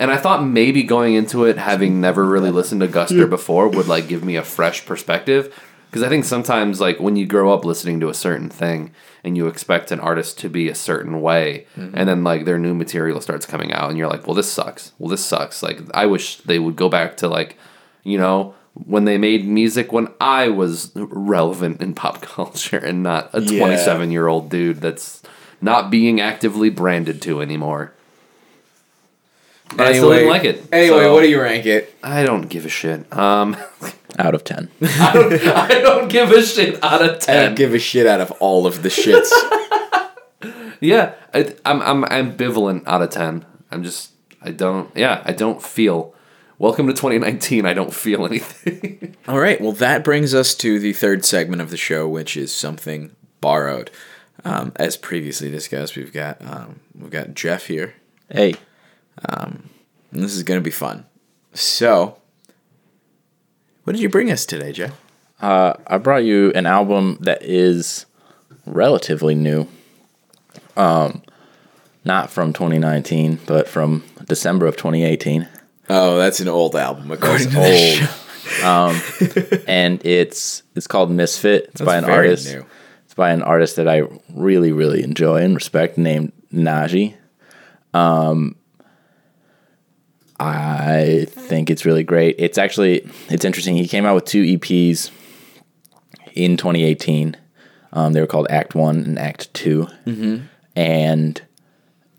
and I thought maybe going into it, having never really listened to Guster before, would like give me a fresh perspective. Because I think sometimes, like when you grow up listening to a certain thing and you expect an artist to be a certain way, mm-hmm. and then like their new material starts coming out, and you're like, well, this sucks. Well, this sucks. Like, I wish they would go back to like, you know, when they made music when I was relevant in pop culture and not a Yeah. 27 year old dude that's not being actively branded to anymore. But I still didn't like it. Anyway, so what do you rank it? I don't give a shit. Um, out of ten. I, don't, I don't give a shit out of ten. I ten. don't give a shit out of all of the shits. yeah, I, I'm I'm ambivalent out of ten. I'm just I don't. Yeah, I don't feel. Welcome to 2019. I don't feel anything. all right, well, that brings us to the third segment of the show, which is something borrowed. Um, as previously discussed, we've got um, we've got Jeff here. hey, And this is going to be fun. So, what did you bring us today, Jeff? uh, I brought you an album that is relatively new. Um, not from 2019, but from December of 2018. Oh, that's an old album, according It's to old. um, and it's it's called Misfit. It's by an artist. new. It's by an artist that I really really enjoy and respect, named Naji. Um, I think it's really great. It's actually it's interesting. He came out with two EPs in 2018. Um, they were called Act One and Act 2 Mm-hmm. and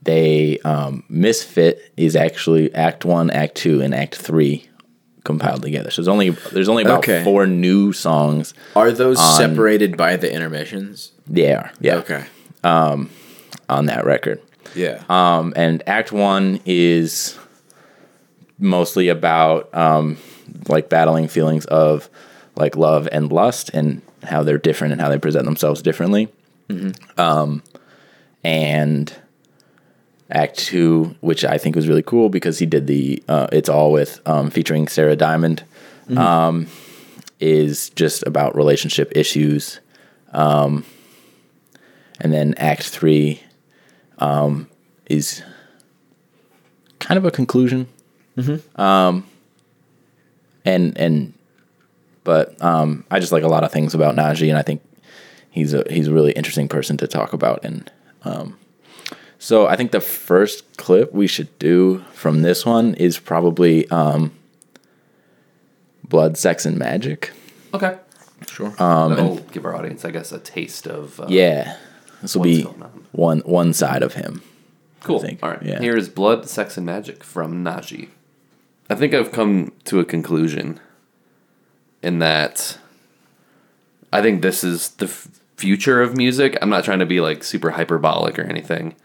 they um, Misfit is actually Act One, Act Two, and Act Three compiled together. So there's only there's only about Okay. four new songs. Are those separated by the intermissions? Yeah, yeah, Okay. Um, on that record. Yeah. Um, and Act One is mostly about um, like battling feelings of like love and lust and how they're different and how they present themselves differently. Um, and Act Two, which I think was really cool because he did the uh, "It's All With" um, featuring Sarah Diamond, um, is just about relationship issues, um, and then Act Three um, is kind of a conclusion, um, and and but um, I just like a lot of things about Naji, and I think he's a he's a really interesting person to talk about. And um, so I think the first clip we should do from this one is probably um, "Blood, Sex, and Magic." Okay. Sure. That'll give our audience, I guess, a taste of. Uh, Yeah, this will be on? one one side of him. Cool. think, All right. yeah. Here is Blood, Sex, and Magic from Naji. I think I've come to a conclusion in that I think this is the f- future of music. I'm not trying to be like super hyperbolic or anything,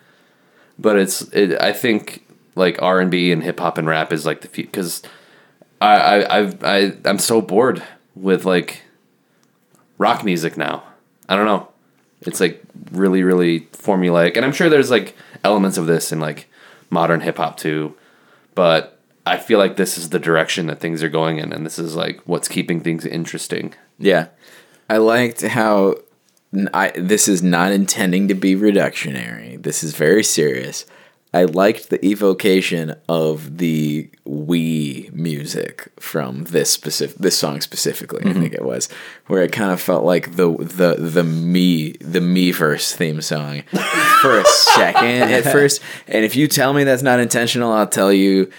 but it's. It, I think like R and B and hip hop and rap is like the future because I I I've, I I'm so bored with like rock music now. I don't know. It's like really, really formulaic, and I'm sure there's like elements of this in like modern hip hop too. But I feel like this is the direction that things are going in, and this is like what's keeping things interesting. Yeah, I liked how I this is not intending to be reductionary. This is very serious. I liked the evocation of the Wii music from this specific this song specifically. I mm-hmm. think it was where it kind of felt like the the the me the Miiverse theme song for a second at first. And if you tell me that's not intentional, I'll tell you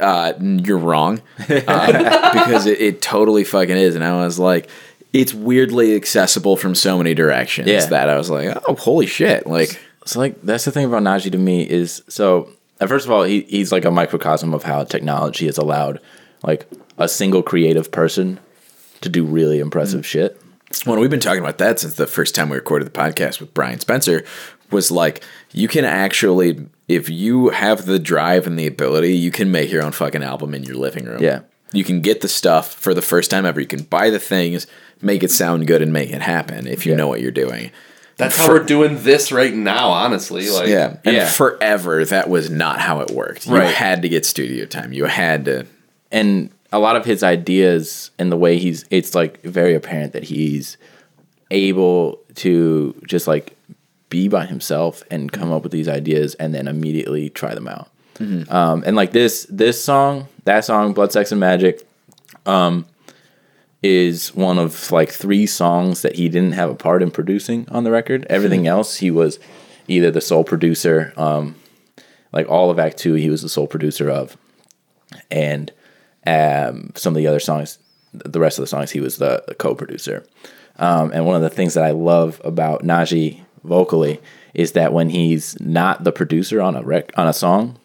uh, you're wrong um, because it, it totally fucking is. And I was like, it's weirdly accessible from so many directions Yeah. that I was like, oh, holy shit. Like, So like that's the thing about Naji to me is so uh, first of all he he's like a microcosm of how technology has allowed like a single creative person to do really impressive shit. Well, we've been talking about that since the first time we recorded the podcast with Brian Spencer. Was like you can actually, if you have the drive and the ability, you can make your own fucking album in your living room. Yeah. you can get the stuff for the first time ever. You can buy the things, make it sound good, and make it happen if you Yeah. know what you're doing. That's For- how we're doing this right now, honestly. Like, yeah, and yeah. forever that was not how it worked. You Right. had to get studio time. You had to. and a lot of his ideas and the way he's it's like very apparent that he's able to just like be by himself and come up with these ideas and then immediately try them out. Um, and like this this song that song blood sex and magic um, is one of like three songs that he didn't have a part in producing on the record. Everything else he was either the sole producer um, like all of act two he was the sole producer of. And um, some of the other songs, the rest of the songs, he was the, the co-producer. Um, and one of the things that I love about Naji vocally is that when he's not the producer on a rec- on a song,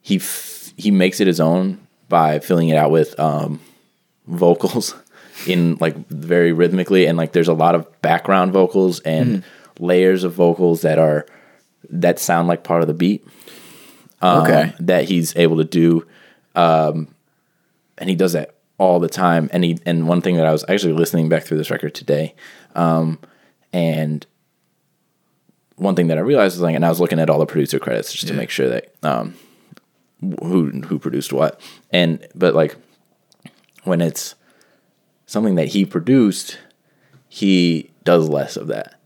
he f- he makes it his own by filling it out with um, vocals in like very rhythmically, and like there's a lot of background vocals and layers of vocals that are that sound like part of the beat um, Okay. that he's able to do um, and he does that all the time. And he and one thing that i was actually listening back through this record today um, and one thing that i realized was like and i was looking at all the producer credits just to make sure that um, who who produced what. And but like when it's something that he produced he does less of that.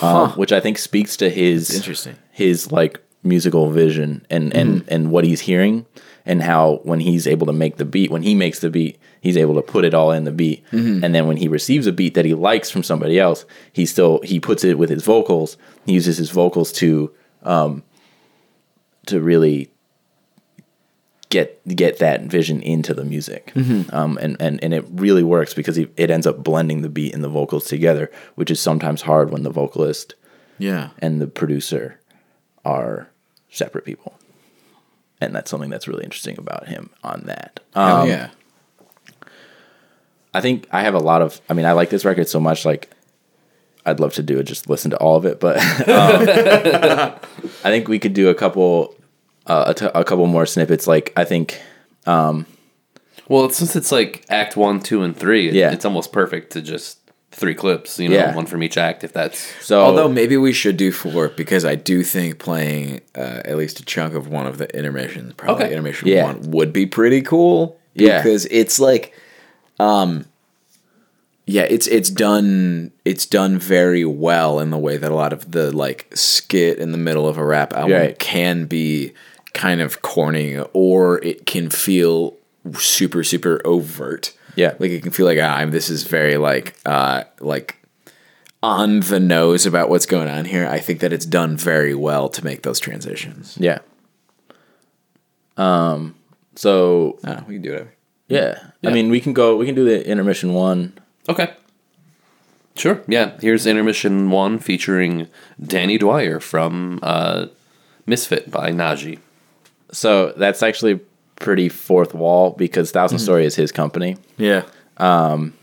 Um, which i think speaks to his interesting. his like musical vision and and and what he's hearing and how when he's able to make the beat when he makes the beat he's able to put it all in the beat and then when he receives a beat that he likes from somebody else he still he puts it with his vocals he uses his vocals to um to really get get that vision into the music um and and and it really works because he, it ends up blending the beat and the vocals together which is sometimes hard when the vocalist Yeah. and the producer are separate people. And that's something that's really interesting about him on that. Um, yeah. I think I have a lot of, I mean, I like this record so much, like, I'd love to do it, just listen to all of it. But um, I think we could do a couple, uh, a, t- a couple more snippets. Like, I think, Well, since it's like Act One, Two, and Three, Yeah. it's almost perfect to just three clips, you know, Yeah. one from each act. If that's So Although maybe we should do four because I do think playing uh, at least a chunk of one of the intermissions, probably Okay. intermission Yeah. one, would be pretty cool. Yeah. because it's like, um, yeah, it's it's done it's done very well in the way that a lot of the like skit in the middle of a rap album Right. can be kind of corny or it can feel super super overt. Yeah. like it can feel like ah, I'm this is very like uh like on the nose about what's going on here. I think that it's done very well to make those transitions. yeah. Um. So Oh, we can do whatever. yeah. Yeah. I mean, we can go. We can do the intermission one. okay. Sure. Yeah. Here's intermission one featuring Danny Dwyer from uh, Misfit by Naji. So that's actually pretty fourth wall because 1000 Story is his company, Yeah. Um,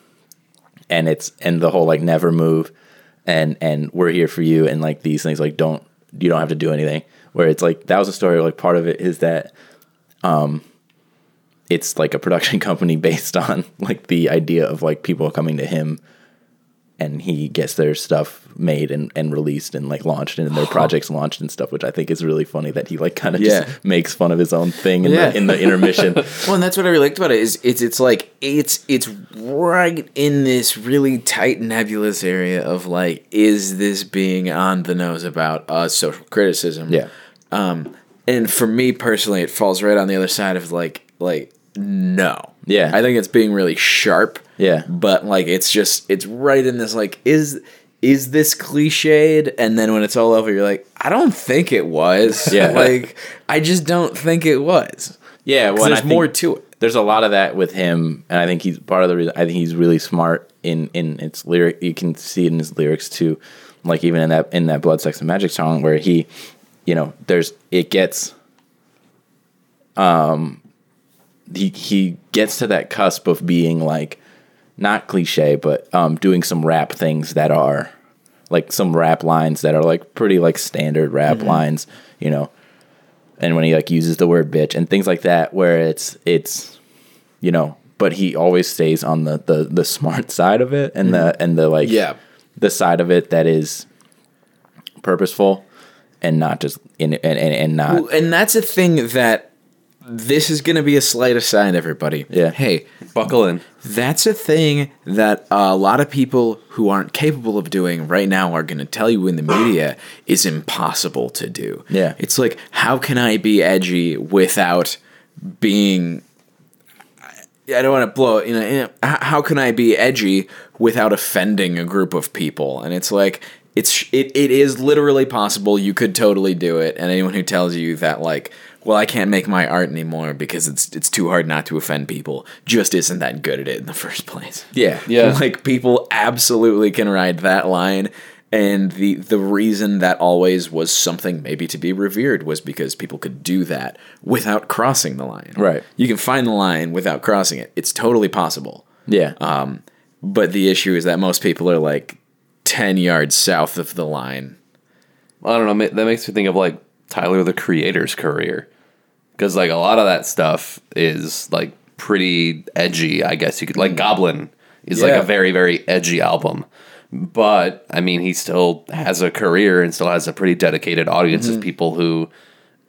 and it's and the whole like never move, and and we're here for you, and like these things like don't you don't have to do anything. Where it's like Thousand Story, like part of it is that, um, it's like a production company based on like the idea of like people coming to him and he gets their stuff made and, and released and like launched and their projects launched and stuff, which I think is really funny that he like kind of Yeah. just makes fun of his own thing in, Yeah. the, in the intermission. Well, and that's what I really liked about it is it's it's like it's it's right in this really tight nebulous area of like is this being on the nose about uh, social criticism? yeah. Um, and for me personally, it falls right on the other side of like like no. Yeah. I think it's being really sharp. Yeah. But like it's just it's right in this like is is this cliched? And then when it's all over, you're like, I don't think it was. Yeah. like I just don't think it was. Yeah. Well, there's more to it. There's a lot of that with him. And I think he's part of the reason, I think he's really smart in, in its lyric. You can see it in his lyrics too. Like even in that, in that blood, sex and magic song where he, you know, there's, it gets, um, he, he gets to that cusp of being like, not cliche, but um, doing some rap things that are like some rap lines that are like pretty like standard rap lines, you know. And when he like uses the word bitch and things like that, where it's it's, you know, but he always stays on the the the smart side of it and the and the like Yeah. the side of it that is purposeful and not just in and and, and not Well, and that's a thing that this is going to be a slight aside, everybody. Yeah. Hey, Buckle in. that's a thing that a lot of people who aren't capable of doing right now are going to tell you in the media is impossible to do. Yeah. It's like, how can I be edgy without being. I don't want to blow it. You know, you know, h- how can I be edgy without offending a group of people? And it's like it's it, it is literally possible. You could totally do it. And anyone who tells you that like, well, I can't make my art anymore because it's it's too hard not to offend people, just isn't that good at it in the first place. yeah Yeah. Like people absolutely can ride that line. And the the reason that always was something maybe to be revered was because people could do that without crossing the line. Right. You can find the line without crossing it. It's totally possible. yeah Um, but the issue is that most people are like ten yards south of the line. I don't know. That makes me think of like Tyler the Creator's career, because like a lot of that stuff is like pretty edgy. I guess you could like mm. Goblin is like a very very edgy album, but I mean he still has a career and still has a pretty dedicated audience of mm-hmm. people who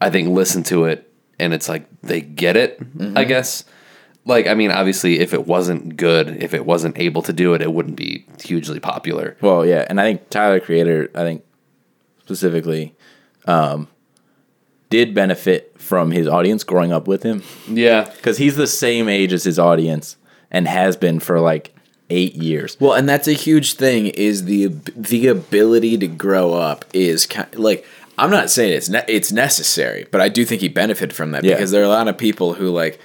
I think listen to it and it's like they get it. I mm-hmm. guess. Like I mean, obviously, if it wasn't good, if it wasn't able to do it, it wouldn't be hugely popular. Well, yeah, and I think Tyler Creator, I think specifically, um, did benefit from his audience growing up with him Yeah, because he's the same age as his audience and has been for like eight years. Well, and that's a huge thing is the the ability to grow up is kind like I'm not saying it's ne- it's necessary, but I do think he benefited from that Yeah. because there are a lot of people who like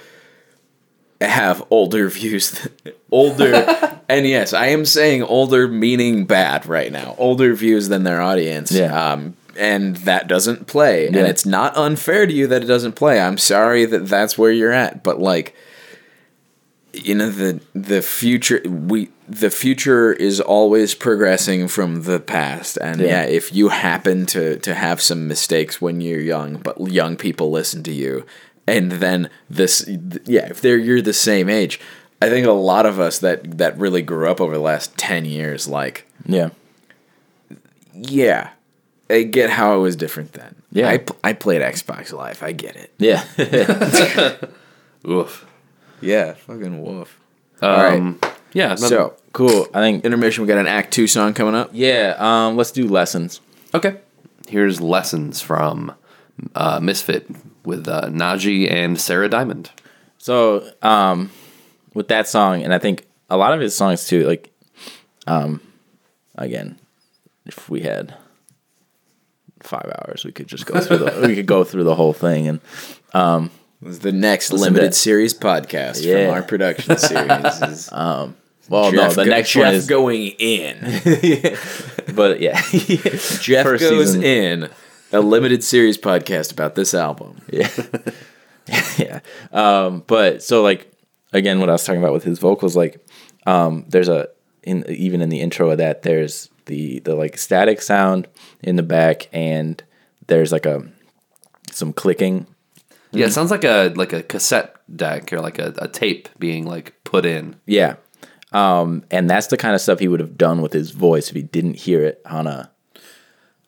have older views, th- older, and yes, I am saying older meaning bad right now, older views than their audience. Yeah. Um, and that doesn't play, Yeah. and it's not unfair to you that it doesn't play. I'm sorry that that's where you're at, but like you know the the future we the future is always progressing from the past and Yeah. yeah. if you happen to to have some mistakes when you're young but young people listen to you and then this yeah if they're you're the same age I think a lot of us that that really grew up over the last ten years, like, Yeah. yeah, I get how it was different then. Yeah. I, pl- I played Xbox Live. I get it. Yeah. Oof. Yeah, fucking woof. All right. Um, Yeah. no- So cool. I think intermission. We got an Act Two song coming up. yeah, um let's do lessons. okay. Here's lessons from uh, Misfit with uh, Naji and Sarah Diamond. So, um, with that song, and I think a lot of his songs too, like, um, again, if we had five hours, we could just go through the we could go through the whole thing, and This is the next limited series podcast Yeah. from our production series. Is well, Jeff no, the go- next Jeff one is, going in. but yeah, Jeff First goes season. in. A limited series podcast about this album. yeah, yeah. Um, but so like again, what I was talking about with his vocals, like, um, there's a in even in the intro of that, there's the the like static sound in the back, and there's like a some clicking. Yeah, it sounds like a like a cassette deck or like a, a tape being like put in. Yeah. Um, and that's the kind of stuff he would have done with his voice if he didn't hear it on a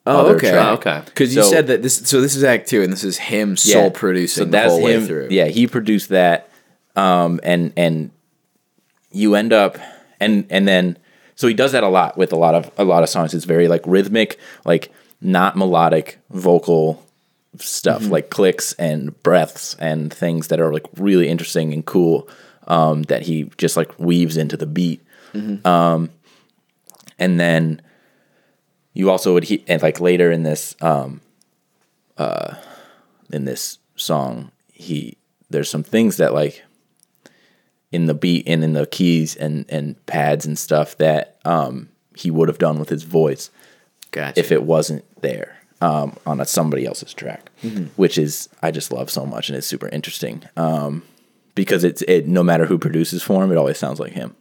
Oh, okay. Oh, okay. Because you said that this. So this is Act Two, and this is him soul producing the whole way through. Yeah, he produced that, um, and and you end up and and then so he does that a lot with a lot of a lot of songs. It's very like rhythmic, like not melodic vocal stuff, Mm-hmm. like clicks and breaths and things that are like really interesting and cool. Um, that he just like weaves into the beat. Mm-hmm. Um, and then you also would he and like later in this um uh in this song he there's some things that like in the beat and in the keys and and pads and stuff that um he would have done with his voice Gotcha. if it wasn't there um on a somebody else's track which is I just love so much and it's super interesting um because it's it no matter who produces for him it always sounds like him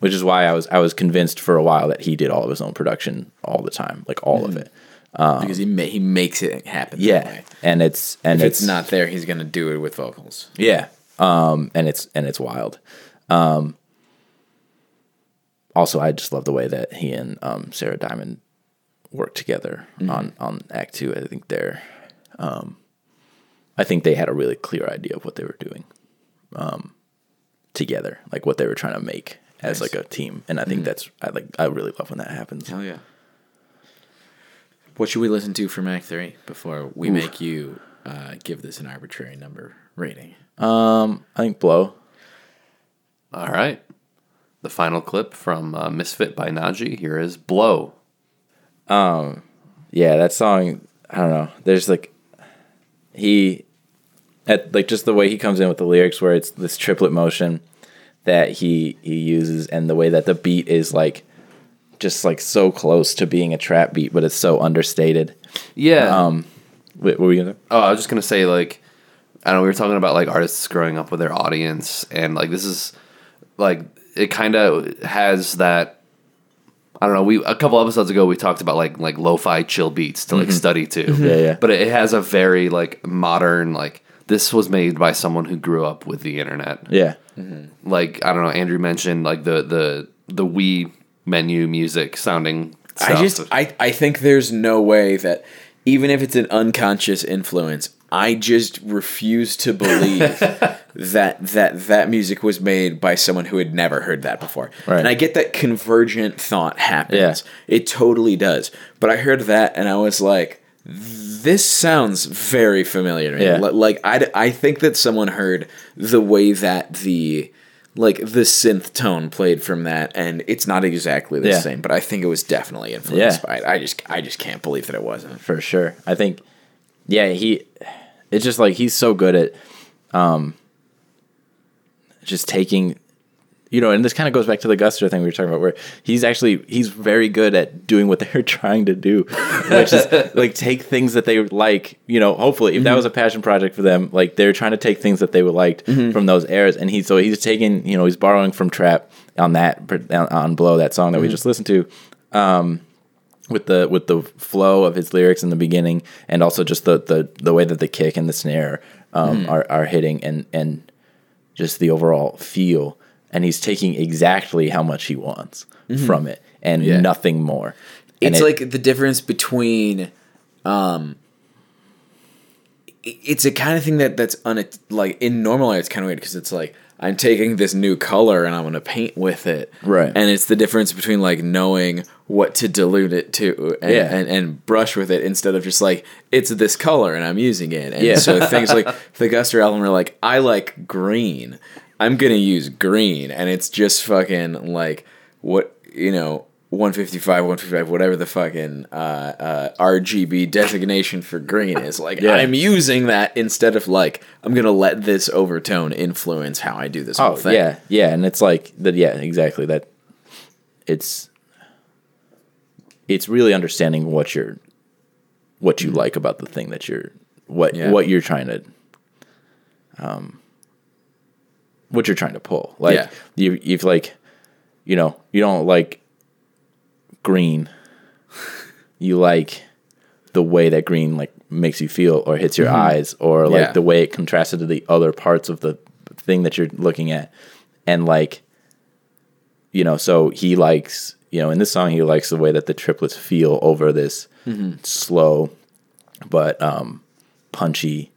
which is why I was I was convinced for a while that he did all of his own production all the time like all of it because he ma- he makes it happen. Yeah and it's and If it's, it's not there, he's gonna do it with vocals. Yeah. Um, and it's and it's wild. Um, also, I just love the way that he and um, Sarah Diamond work together on on Act Two. I think they're, um, I think they had a really clear idea of what they were doing, um, together, like what they were trying to make as Nice. like a team. And I think that's I like I really love when that happens. Hell yeah. What should we listen to from Act Three before we make you uh, give this an arbitrary number rating? Um, I think Blow. All right. The final clip from uh, Misfit by Naji. Here is Blow. Um, yeah, that song, I don't know. There's like he at like just the way he comes in with the lyrics where it's this triplet motion that he he uses and the way that the beat is like just like so close to being a trap beat, but it's so understated. Yeah. Um what, what were you gonna? Oh, I was just gonna say like I don't know, we were talking about like artists growing up with their audience and like this is like it kinda has that I don't know, we a couple episodes ago we talked about like like lo-fi chill beats to like mm-hmm. study to. Mm-hmm. Yeah, yeah. But it has a very like modern like this was made by someone who grew up with the internet. Yeah. Mm-hmm. Like I don't know, Andrew mentioned like the the the Wii menu music sounding I just I, I think there's no way that even if it's an unconscious influence, I just refuse to believe that that that music was made by someone who had never heard that before. Right. And I get that convergent thought happens. Yeah. It totally does. But I heard that and I was like this sounds very familiar to me. Yeah. Like I, I think that someone heard the way that the like the synth tone played from that and it's not exactly the Yeah. same, but I think it was definitely influenced Yeah. by it. I just I just can't believe that it wasn't. for sure. I think, yeah, he. It's just like he's so good at, um, just taking, you know, and this kind of goes back to the Guster thing we were talking about, where he's actually he's very good at doing what they're trying to do, which is like take things that they like. You know, hopefully, if that mm-hmm. was a passion project for them, like they're trying to take things that they would liked mm-hmm. from those eras, and he so he's taking, you know, he's borrowing from Trap on that on, on Blow that song that we mm-hmm. just listened to um, with the with the flow of his lyrics in the beginning and also just the the, the way that the kick and the snare um, are, are hitting and and just the overall feel and he's taking exactly how much he wants from it and Yeah. nothing more. And it's it- like the difference between um it's a kind of thing that that's un like in normal art it's kind of weird because it's like i'm taking this new color and i'm going to paint with it Right. and it's the difference between like knowing what to dilute it to and, Yeah. and, and brush with it instead of just like it's this color and i'm using it and Yeah. so things like the guster album are like i like green i'm gonna use green and it's just fucking like what you know 155 155 whatever the fucking uh, uh, rgb designation for green is like Yeah. i'm using that instead of like i'm gonna let this overtone influence how i do this whole Oh thing yeah, yeah, and it's like that. Yeah, exactly. That it's it's really understanding what you're what you like about the thing that you're what Yeah. what you're trying to um what you're trying to pull. Like Yeah. you you've like you know you don't like green. You like the way that green like makes you feel or hits your eyes or like Mm-hmm. Yeah. the way it contrasted to the other parts of the thing that you're looking at and like you know so he likes you know in this song he likes the way that the triplets feel over this slow but um punchy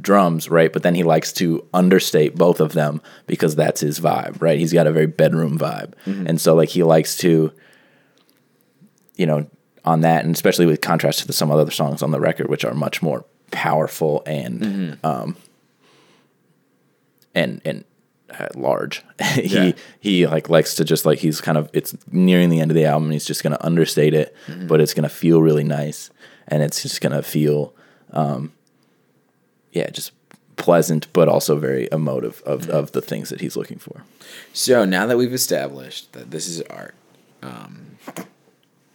drums right but then he likes to understate both of them because that's his vibe right he's got a very bedroom vibe and so like he likes to you know on that and especially with contrast to some other songs on the record which are much more powerful and um and and uh, large. He Yeah. he like likes to just like he's kind of it's nearing the end of the album he's just going to understate it but it's going to feel really nice and it's just going to feel um yeah just pleasant but also very emotive of, of the things that he's looking for. So now that we've established that this is art, um,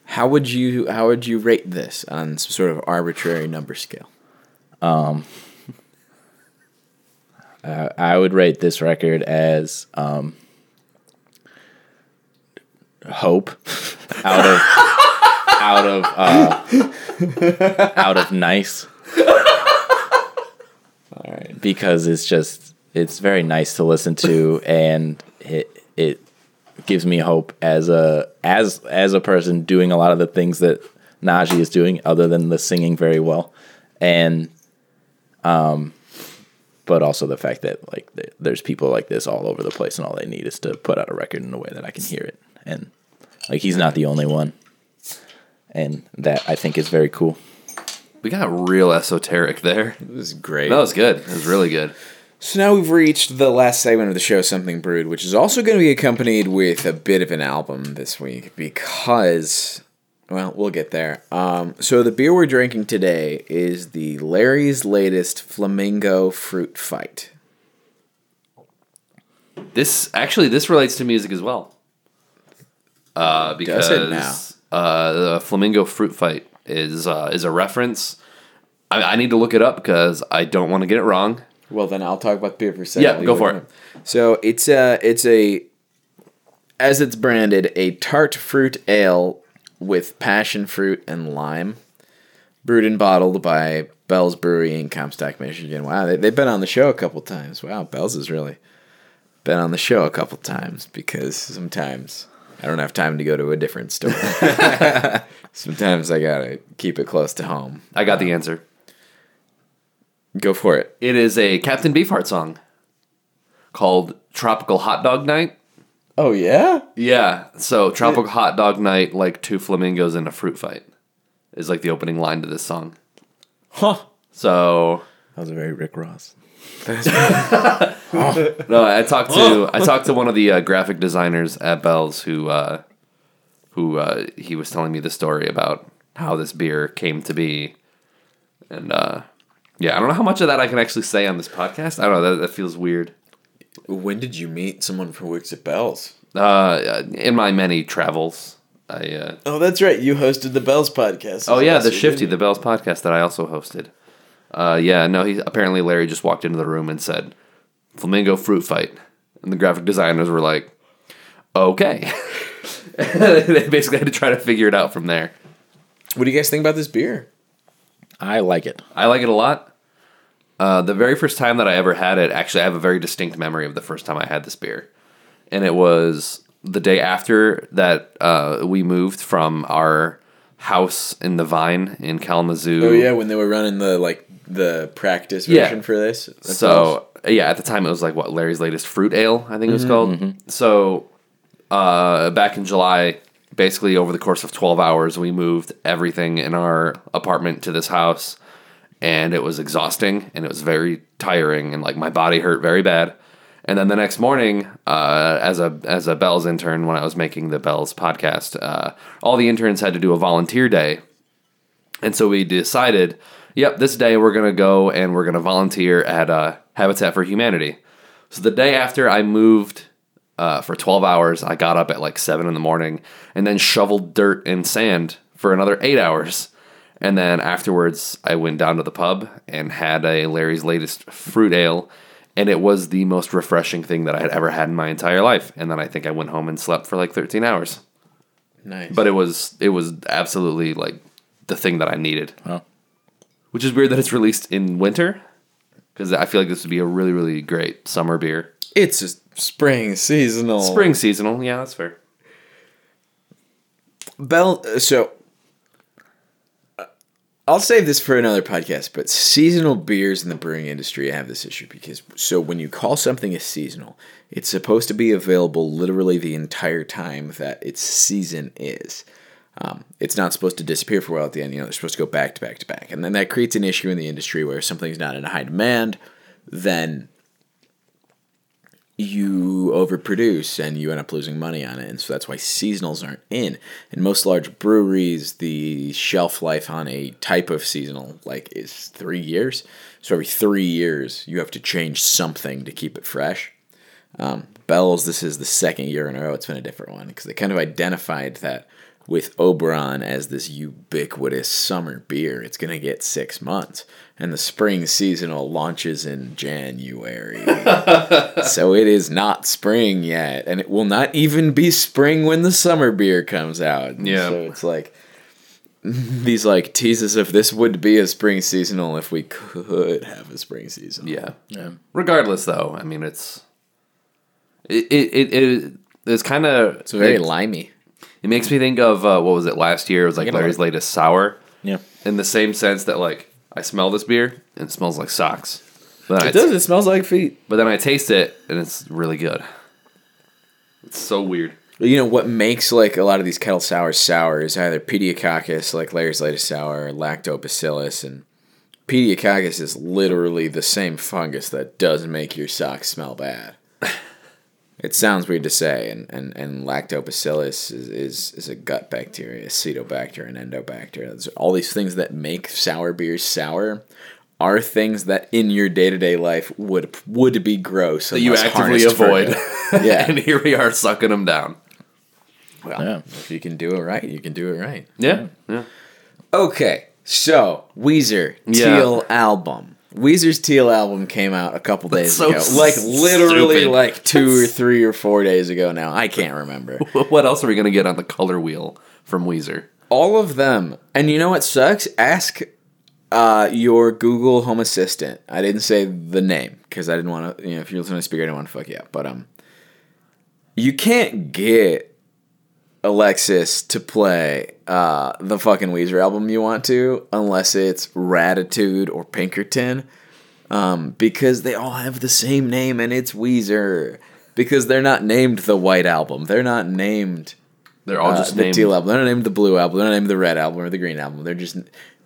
how would you how would you rate this on some sort of arbitrary number scale? Uh, I would rate this record as um, hope out of out of uh, out of nice. All right, because it's just it's very nice to listen to, and it it gives me hope as a as as a person doing a lot of the things that Naji is doing, other than the singing very well, and um, but also the fact that like th- there's people like this all over the place, and all they need is to put out a record in a way that I can hear it, and like he's not the only one, and that I think is very cool. We got real esoteric there. This is great. That was good. It was really good. So now we've reached the last segment of the show, Something Brewed, which is also going to be accompanied with a bit of an album this week because, well, we'll get there. Um, so the beer we're drinking today is the Larry's latest Flamingo Fruit Fight. This actually this relates to music as well. Uh, because Does it now? Uh, the flamingo fruit fight is uh, is a reference. I, I need to look it up because I don't want to get it wrong. Well, then I'll talk about beer for a second. Yeah, go for it. So it's a it's a as it's branded a tart fruit ale with passion fruit and lime, brewed and bottled by Bell's Brewery in Comstock, Michigan. Wow, they, they've been on the show a couple times. Wow, Bell's has really been on the show a couple times because sometimes I don't have time to go to a different store. sometimes I gotta keep it close to home. I got the um, answer. Go for it. It is a Captain Beefheart song called "Tropical Hot Dog Night." Oh yeah. Yeah, so "Tropical Hot Dog Night," like two flamingos in a fruit fight, is like the opening line to this song. Huh. So That was a very Rick Ross. No, I talked to I talked to one of the uh, graphic designers at Bell's who uh, who uh, he was telling me the story about how this beer came to be, and uh, yeah, I don't know how much of that I can actually say on this podcast. I don't know that, that feels weird. When did you meet someone from works at Bell's? Uh, in my many travels, I uh, Oh, that's right. You hosted the Bells podcast. oh yeah, the Shifty, the Bell's podcast that I also hosted. Uh, yeah, no, he apparently Larry just walked into the room and said, "Flamingo fruit fight," and the graphic designers were like, "Okay." they basically had to try to figure it out from there. What do you guys think about this beer? I like it. I like it a lot. Uh, the very first time that I ever had it, actually, I have a very distinct memory of the first time I had this beer. and it was the day after that uh, we moved from our house in the Vine in Kalamazoo. Oh yeah, when they were running the like the practice Yeah. version for this. That's So yeah, at the time it was like what Larry's latest fruit ale, I think it was called. So uh, back in July, basically over the course of twelve hours, we moved everything in our apartment to this house, and it was exhausting and it was very tiring and like my body hurt very bad. And then the next morning, uh, as a as a Bells intern, when I was making the Bells podcast, uh, all the interns had to do a volunteer day and so we decided, yep, this day we're going to go and we're going to volunteer at uh, Habitat for Humanity. So the day after I moved uh, for 12 hours, I got up at like 7 in the morning and then shoveled dirt and sand for another 8 hours. And then afterwards, I went down to the pub and had a Larry's latest fruit ale. And it was the most refreshing thing that I had ever had in my entire life. And then I think I went home and slept for like 13 hours. nice. But it was it was absolutely like the thing that I needed. Oh. Which is weird that it's released in winter because I feel like this would be a really really great summer beer. It's a spring seasonal Spring seasonal, yeah, that's fair. Bell. So uh, I'll save this for another podcast. But seasonal beers in the brewing industry have this issue because so when you call something a seasonal, it's supposed to be available literally the entire time that its season is. Um, it's not supposed to disappear for a while at the end. You know, they're supposed to go back to back to back, and then that creates an issue in the industry where if something's not in high demand, then you overproduce and you end up losing money on it. And so that's why seasonals aren't in. In most large breweries, the shelf life on a type of seasonal like is three years. So every three years, you have to change something to keep it fresh. Um, Bell's, this is the second year in a row it's been a different one because they kind of identified that with Oberon as this ubiquitous summer beer, it's going to get six months. And the spring seasonal launches in January. so it is not spring yet. And it will not even be spring when the summer beer comes out. And Yeah. So it's like these like teases of this would be a spring seasonal if we could have a spring season. Yeah. Yeah. Regardless, though, I mean it's it it it, it it's kind of It's very it, limey. it makes me think of uh, what was it last year? It was like Larry's latest sour. Yeah. In the same sense that like I smell this beer and it smells like socks. But then, It I, does. It smells like feet. but then I taste it and it's really good. It's so weird. You know what makes like a lot of these kettle sours sour is either pediococcus, like Larry's latest sour, or lactobacillus, and pediococcus is literally the same fungus that does make your socks smell bad. it sounds weird to say, and, and, and lactobacillus is, is, is a gut bacteria, acetobacter and endobacter. Those all these things that make sour beers sour are things that in your day to day life would would be gross That you actively avoid. yeah. and here we are sucking them down. Well, Yeah. if you can do it right, you can do it right. Yeah. Yeah. Okay, so Weezer Yeah. Teal album. Weezer's Teal album came out a couple days so ago, like literally stupid. like two or three or four days ago. Now I can't remember What else are we gonna get on the color wheel from Weezer? all of them. And you know what sucks? Ask uh, your Google Home Assistant. I didn't say the name because I didn't want to. You know, if you're listening to speaker, I didn't want to fuck you up. But um, you can't get Alexis to play uh, the fucking Weezer album you want to unless it's Raditude or Pinkerton, um, because they all have the same name and it's Weezer. Because they're not named the White Album. They're not named They're all uh, just the named. teal album. They're not named the blue album. They're not named the red album or the green album. They're just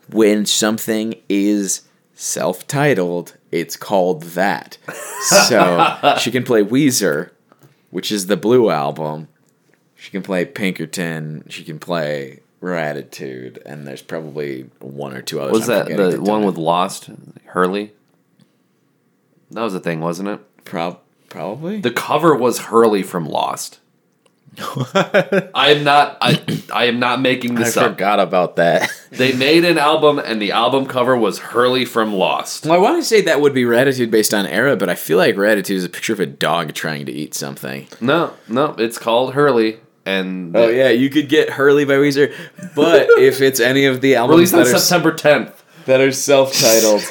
when something is self-titled, it's called that. So she can play Weezer, which is the blue album. She can play Pinkerton. She can play Raditude, and there's probably one or two others. Was I'm that the one with Lost Hurley? That was the thing, wasn't it? Prob- probably The cover was Hurley from Lost. I am not. I I am not making I this up. I forgot about that. They made an album, and the album cover was Hurley from Lost. Well, I want to say that would be Raditude based on era, but I feel like Ratitude is a picture of a dog trying to eat something. No, no, it's called Hurley, and Oh yeah, you could get Hurley by Weezer, but if it's any of the albums released on that are, September 10th. that are self-titled,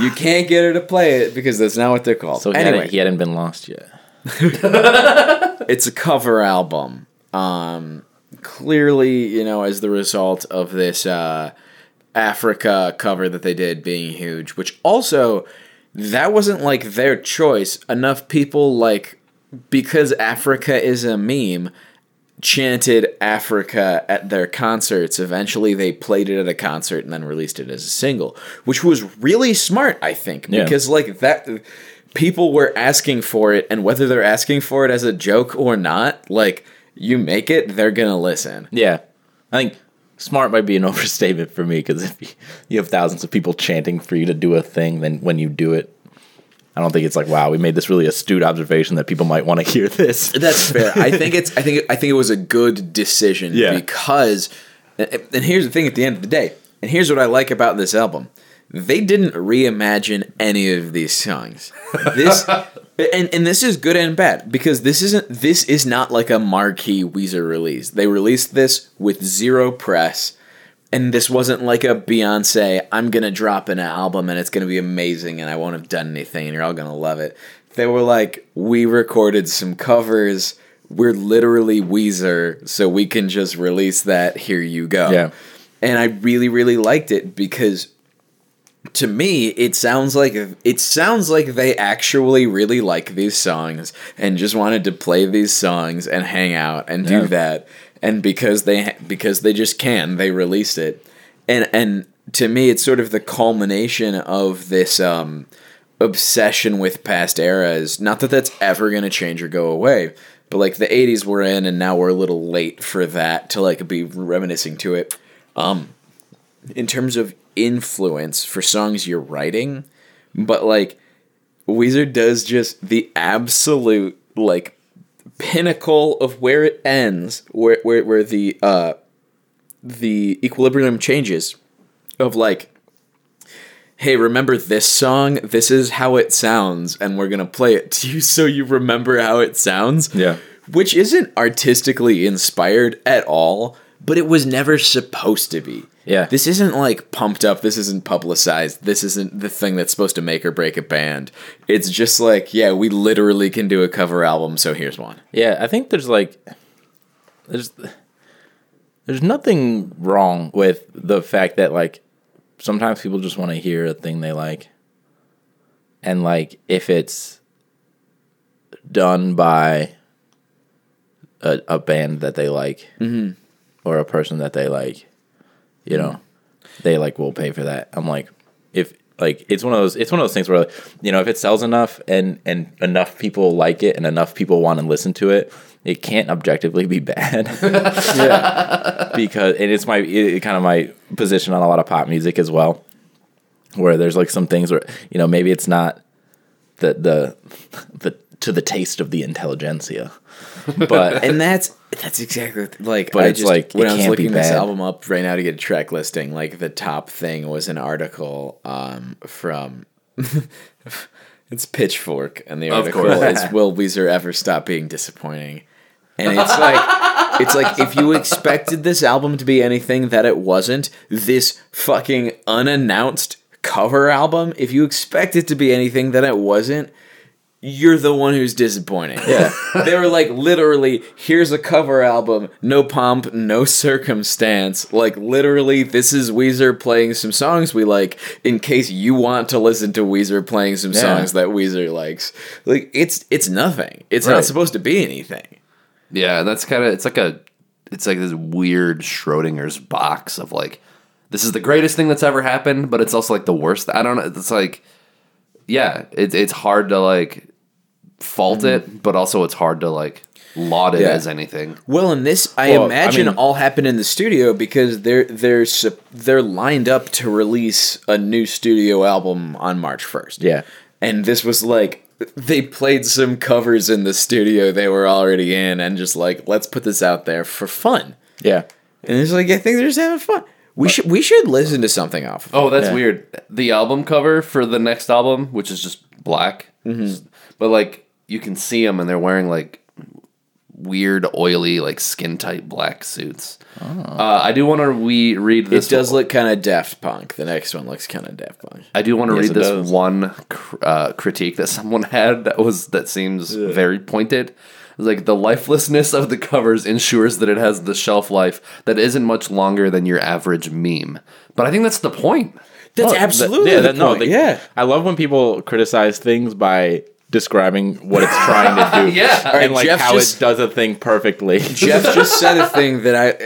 you can't get her to play it because that's not what they're called. So he, anyway, hadn't, he hadn't been lost yet. it's a cover album. Um, clearly, you know, as the result of this uh, Africa cover that they did being huge, which also that wasn't like their choice. Enough people like because Africa is a meme chanted Africa at their concerts. Eventually, they played it at a concert and then released it as a single, which was really smart, I think, Yeah. because like that people were asking for it, and whether they're asking for it as a joke or not, like you make it, they're gonna listen. Yeah, I think smart might be an overstatement for me because if you have thousands of people chanting for you to do a thing, then when you do it, I don't think it's like, wow, we made this really astute observation that people might want to hear this. That's fair. I think it's. I think. I think it was a good decision. Yeah. Because, and and here's the thing. At the end of the day, and here's what I like about this album. They didn't reimagine any of these songs. This, and and this is good and bad because this isn't. This is not like a marquee Weezer release. They released this with zero press. And this wasn't like a Beyonce, I'm gonna drop an album and it's gonna be amazing and I won't have done anything and you're all gonna love it. They were like, we recorded some covers. We're literally Weezer, so we can just release that. Here you go. Yeah. And I really, really liked it because to me it sounds like it sounds like they actually really like these songs and just wanted to play these songs and hang out and do that and because they because they just can they released it. And and to me it's sort of the culmination of this um obsession with past eras. Not that that's ever going to change or go away but like the 80s we're in and now we're a little late for that to like be reminiscing to it. Um in terms of influence for songs you're writing, but like Weezer does just the absolute like pinnacle of where it ends, where where where the uh the equilibrium changes of like hey remember this song? This is how it sounds and we're going to play it to you so you remember how it sounds. Yeah. which isn't artistically inspired at all, but it was never supposed to be. Yeah. This isn't like pumped up, this isn't publicized, this isn't the thing that's supposed to make or break a band. It's just like, yeah, we literally can do a cover album, so here's one. Yeah, I think there's like there's there's nothing wrong with the fact that like sometimes people just want to hear a thing they like. And like if it's done by a, a band that they like mm-hmm. Or a person that they like, you know, they like will pay for that. I'm like if like it's one of those it's one of those things where you know if it sells enough and and enough people like it and enough people want to listen to it it can't objectively be bad Yeah. because and it's my it, kind of my position on a lot of pop music as well where there's like some things where you know maybe it's not the the the to the taste of the intelligentsia but and that's that's exactly like But I it's just, like, when it I was looking this album up right now to get a track listing, like the top thing was an article um, from it's Pitchfork, and the article is "Will Weezer ever stop being disappointing?" And it's like it's like if you expected this album to be anything that it wasn't, this fucking unannounced cover album, if you expect it to be anything that it wasn't, you're the one who's disappointing. Yeah. they were like literally, here's a cover album, no pomp, no circumstance. Like literally, this is Weezer playing some songs we like in case you want to listen to Weezer playing some Yeah. songs that Weezer likes. Like it's it's nothing. It's not supposed to be anything. Yeah, that's kind of it's like a it's like this weird Schrodinger's box of like this is the greatest thing that's ever happened, but it's also like the worst. I don't know. It's like yeah, it's it's hard to like fault it, mm. but also it's hard to like laud it Yeah. as anything. Well, in this I Well, I imagine mean- all happened in the studio because they're they're sup- they're lined up to release a new studio album on March first. Yeah. and this was like they played some covers in the studio they were already in, and just like let's put this out there for fun. yeah And it's like I think they're just having fun. We should we should listen to something off. Of oh, it. Oh, that's Yeah. weird. The album cover for the next album, which is just black, mm-hmm. but like you can see them and they're wearing like weird, oily, like skin tight black suits. Uh, I do want to we read this. It this. does look kind of Daft Punk. The next one looks kind of Daft Punk. I do want to Yes, read this does. one cr- uh, critique that someone had that was that seems very pointed. Like the lifelessness of the covers ensures that it has the shelf life that isn't much longer than your average meme. But I think that's the point. That's Oh, that- absolutely yeah, the that- no, point. yeah. I love when people criticize things by describing what it's trying to do. Yeah. All right, and like Jeff how just- it does a thing perfectly. Jeff just said a thing that I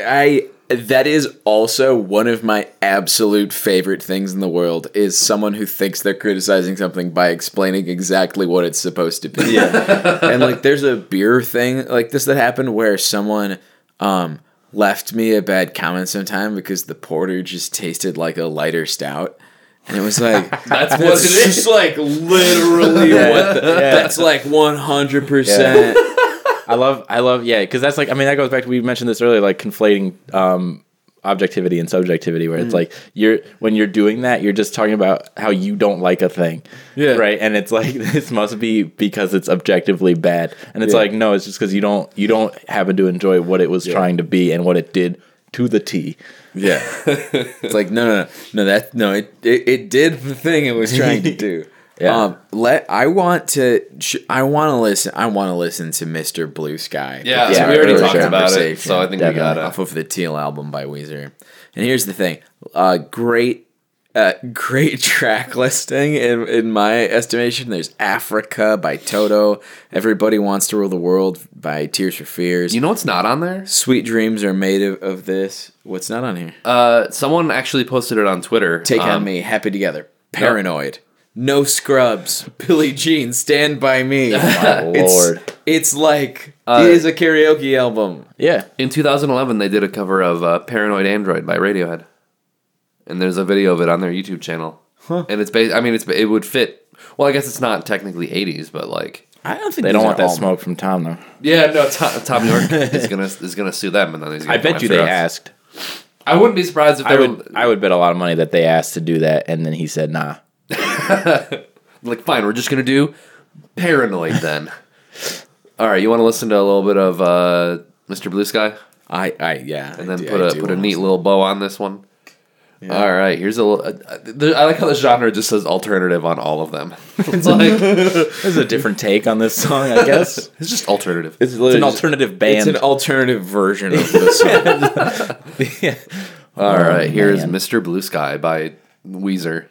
I that is also one of my absolute favorite things in the world is someone who thinks they're criticizing something by explaining exactly what it's supposed to be. Yeah. and like there's a beer thing like this that happened where someone um left me a bad comment sometime because the porter just tasted like a lighter stout. And it was like That's what it is. just like literally what the, that's like 100% I love, I love, yeah, because that's like, I mean, that goes back to we mentioned this earlier, like conflating um, objectivity and subjectivity, where it's Mm. like you're when you're doing that, you're just talking about how you don't like a thing, Yeah. right? And it's like this must be because it's objectively bad, and it's Yeah. like no, it's just because you don't you don't happen to enjoy what it was trying to be and what it did to the T. Yeah, it's like no, no, no, no. That no, it, it it did the thing it was trying to do. Yeah. Um, let I want to. Sh- I want to listen. I want to listen to Mr. Blue Sky. Yeah, Yeah, we already talked about it, so I think we Definitely. got off of the Teal album by Weezer. And here's the thing: uh, great, uh, great track listing in in my estimation. There's Africa by Toto. Everybody wants to rule the world by Tears for Fears. You know what's not on there? Sweet dreams are made of, of this. What's not on here? Uh, someone actually posted it on Twitter. Take on Um, me, happy together, paranoid, no scrubs, Billie Jean, stand by me. My It's- lord, It's like Uh, it is a karaoke album. yeah, In 2011, they did a cover of uh, "Paranoid Android" by Radiohead, and there's a video of it on their YouTube channel. And it's based. I mean, it's it would fit. Well, I guess it's not technically 80s, but like, I don't think they don't want that smoke from Thom though. yeah, no. Thom, Thom Yorke is gonna is gonna sue them, and then he's. Gonna I bet you they us. asked. I wouldn't be surprised if they I were would, I would bet a lot of money that they asked to do that, and then he said, "Nah." like, fine, we're just gonna do "Paranoid" then. All right, you want to listen to a little bit of uh, Mr. Blue Sky, I, I, yeah, and then put a put a neat little bow on this one. All right, here's a. little- Uh, I like how the genre just says alternative on all of them. it's like This is a different take on this song, I guess. it's just alternative. It's an alternative band. It's an alternative version of the song. Yeah. All right, here's man. Mr. Blue Sky by Weezer.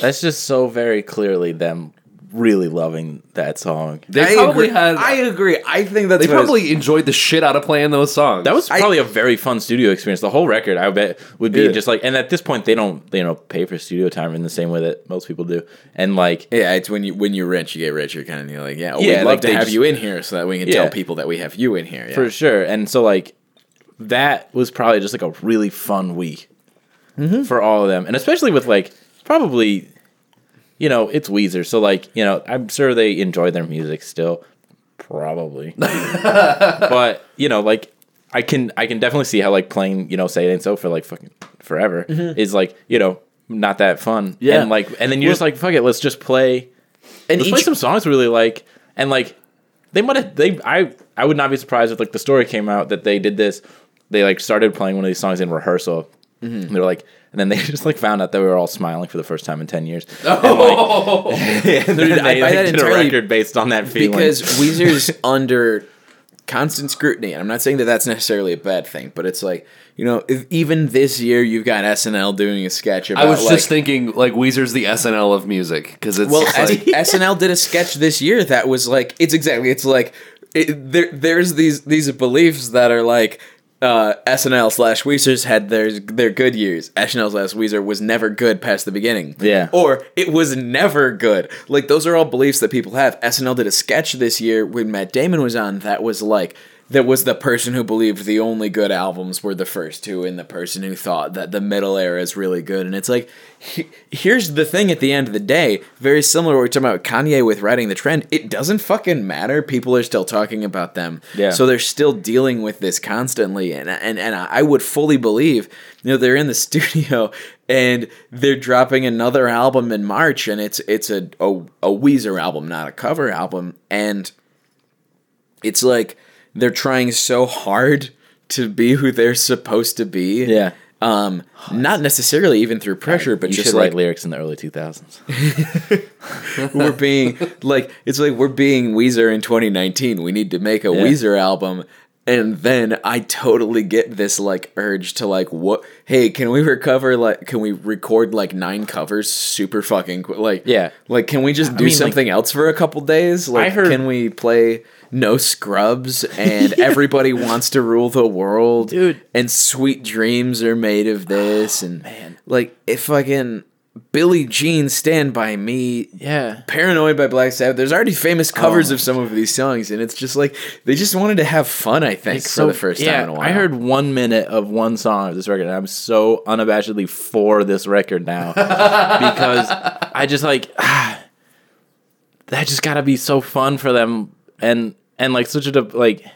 That's just so very clearly them really loving that song. They I probably agree. had. I agree. I think that's they what it's- probably enjoyed the shit out of playing those songs. That was probably a very fun studio experience. The whole record, I bet, would be Yeah. just like. And at this point, they don't, you know, pay for studio time in the same way that most people do. And like, Yeah, it's when you when you're rich, you get richer, kind of. You're like, yeah, Yeah, we'd love like to have just- you in here so that we can Yeah. tell people that we have you in here. Yeah. for sure. And so like, that was probably just like a really fun week mm-hmm. for all of them, and especially with like probably, you know, it's Weezer, so like, you know, I'm sure they enjoy their music still, probably, but you know, like. I can I can definitely see how like playing you know say it ain't so for like fucking forever mm-hmm. is like you know not that fun. Yeah. and like and then you're just like fuck it let's just play. And let's play some songs really like. And like they might have they I I would not be surprised if like the story came out that they did this. They like started playing one of these songs in rehearsal Mm-hmm. and they're like and then they just like found out that we were all smiling for the first time in 10 years Oh, and then Dude, I they buy like, that did a record based on that feeling because Weezer's under constant scrutiny, and I'm not saying that that's necessarily a bad thing, but it's like you know, if, even this year you've got SNL doing a sketch about. I was like, just thinking like Weezer's the SNL of music because it's Well, like, SNL did a sketch this year that was like it's exactly it's like it, there there's these these beliefs that are like uh, SNL slash Weezer's had their their good years. SNL slash Weezer was never good past the beginning. Yeah. or it was never good. Like those are all beliefs that people have. SNL did a sketch this year when Matt Damon was on that was like that was the person who believed the only good albums were the first two and the person who thought that the middle era is really good. And it's like he- here's the thing at the end of the day very similar to what we're talking about Kanye with writing the trend. It doesn't fucking matter. People are still talking about them. Yeah. so they're still dealing with this constantly. And and and I would fully believe you know they're in the studio and they're dropping another album in March and it's it's a a, a Weezer album not a cover album. And it's like they're trying so hard to be who they're supposed to be. Yeah. Um, not necessarily even through pressure, but you just should like write lyrics in the early 2000s. we're being like it's like we're being Weezer in 2019. We need to make a Yeah. Weezer album. And then I totally get this like urge to like what hey, can we recover like can we record like nine covers super fucking like Yeah. like can we just do mean, like- something else for a couple days? Like heard- can we play no scrubs and everybody wants to rule the world Dude. Oh, and sweet dreams are made of this oh, and man. like if fucking Billie Jean stand by me Yeah. Paranoid by Black Sabbath. There's already famous oh, covers Oh. of some of these songs, and it's just like they just wanted to have fun. I think for the first time in a while. I heard one minute of one song of this record, and I'm so unabashedly for this record now because I just like that just gotta be so fun for them, and and like such a de- like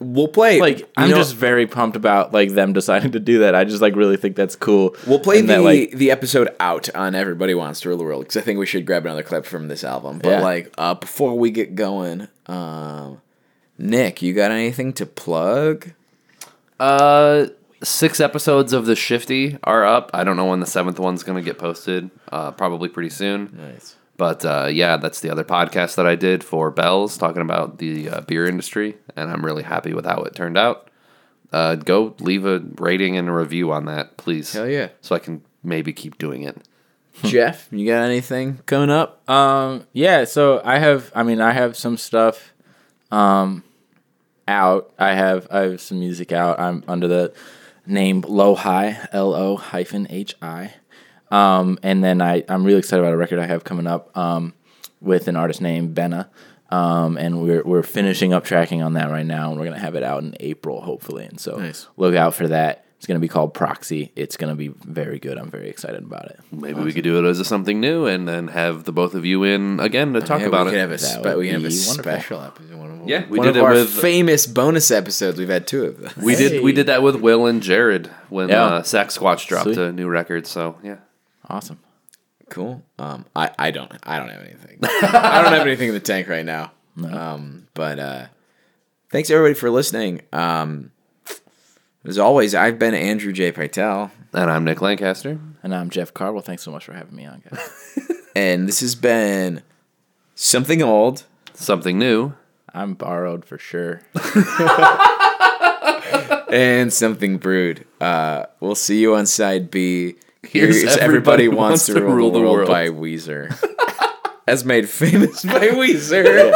we'll play like I'm know, just very pumped about like them deciding to do that. I just like really think that's cool. we'll play the that, like the episode out on Everybody Wants to Rule the World because I think we should grab another clip from this album. But Yeah. like uh, before we get going, um, Nick, you got anything to plug? Uh, six episodes of the Shifty are up. I don't know when the seventh one's gonna get posted. Uh, probably pretty soon. Nice. But uh, yeah, that's the other podcast that I did for Bells, talking about the uh, beer industry, and I'm really happy with how it turned out. Uh, go leave a rating and a review on that, please. Hell yeah. So I can maybe keep doing it. Jeff, you got anything coming up? Um, yeah, so I have I mean I have some stuff um out. I have I have some music out. I'm under the name Low High, L O hyphen H I. Um, and then I, I'm really excited about a record I have coming up um, with an artist named Benna. Um, and we're, we're finishing up tracking on that right now, and we're gonna have it out in April, hopefully. And so Nice. look out for that. It's gonna be called Proxy. It's gonna be very good. I'm very excited about it. Maybe we could do it as a something new, and then have the both of you in again to talk Yeah, about we it. have a That spe- would we can have a wonderful. special episode. One of, Yeah, we one did of it our with- famous bonus episodes. We've had two of them. We did we did that with Will and Jared when Yeah. uh, Sack Squatch dropped Sweet. a new record. So yeah, Awesome. Cool. Um, I, I don't I don't have anything. I don't have anything in the tank right now. Um, but uh, thanks everybody for listening. Um, as always, I've been Andrew J. Pytel, and I'm Nick Lancaster. And I'm Jeff Cardwell. Thanks so much for having me on, guys. and this has been something old. Something new. I'm borrowed for sure. and something brewed. Uh, we'll see you on side B. Here's Here's everybody, wants to rule, the world, by Weezer, as made famous by Weezer.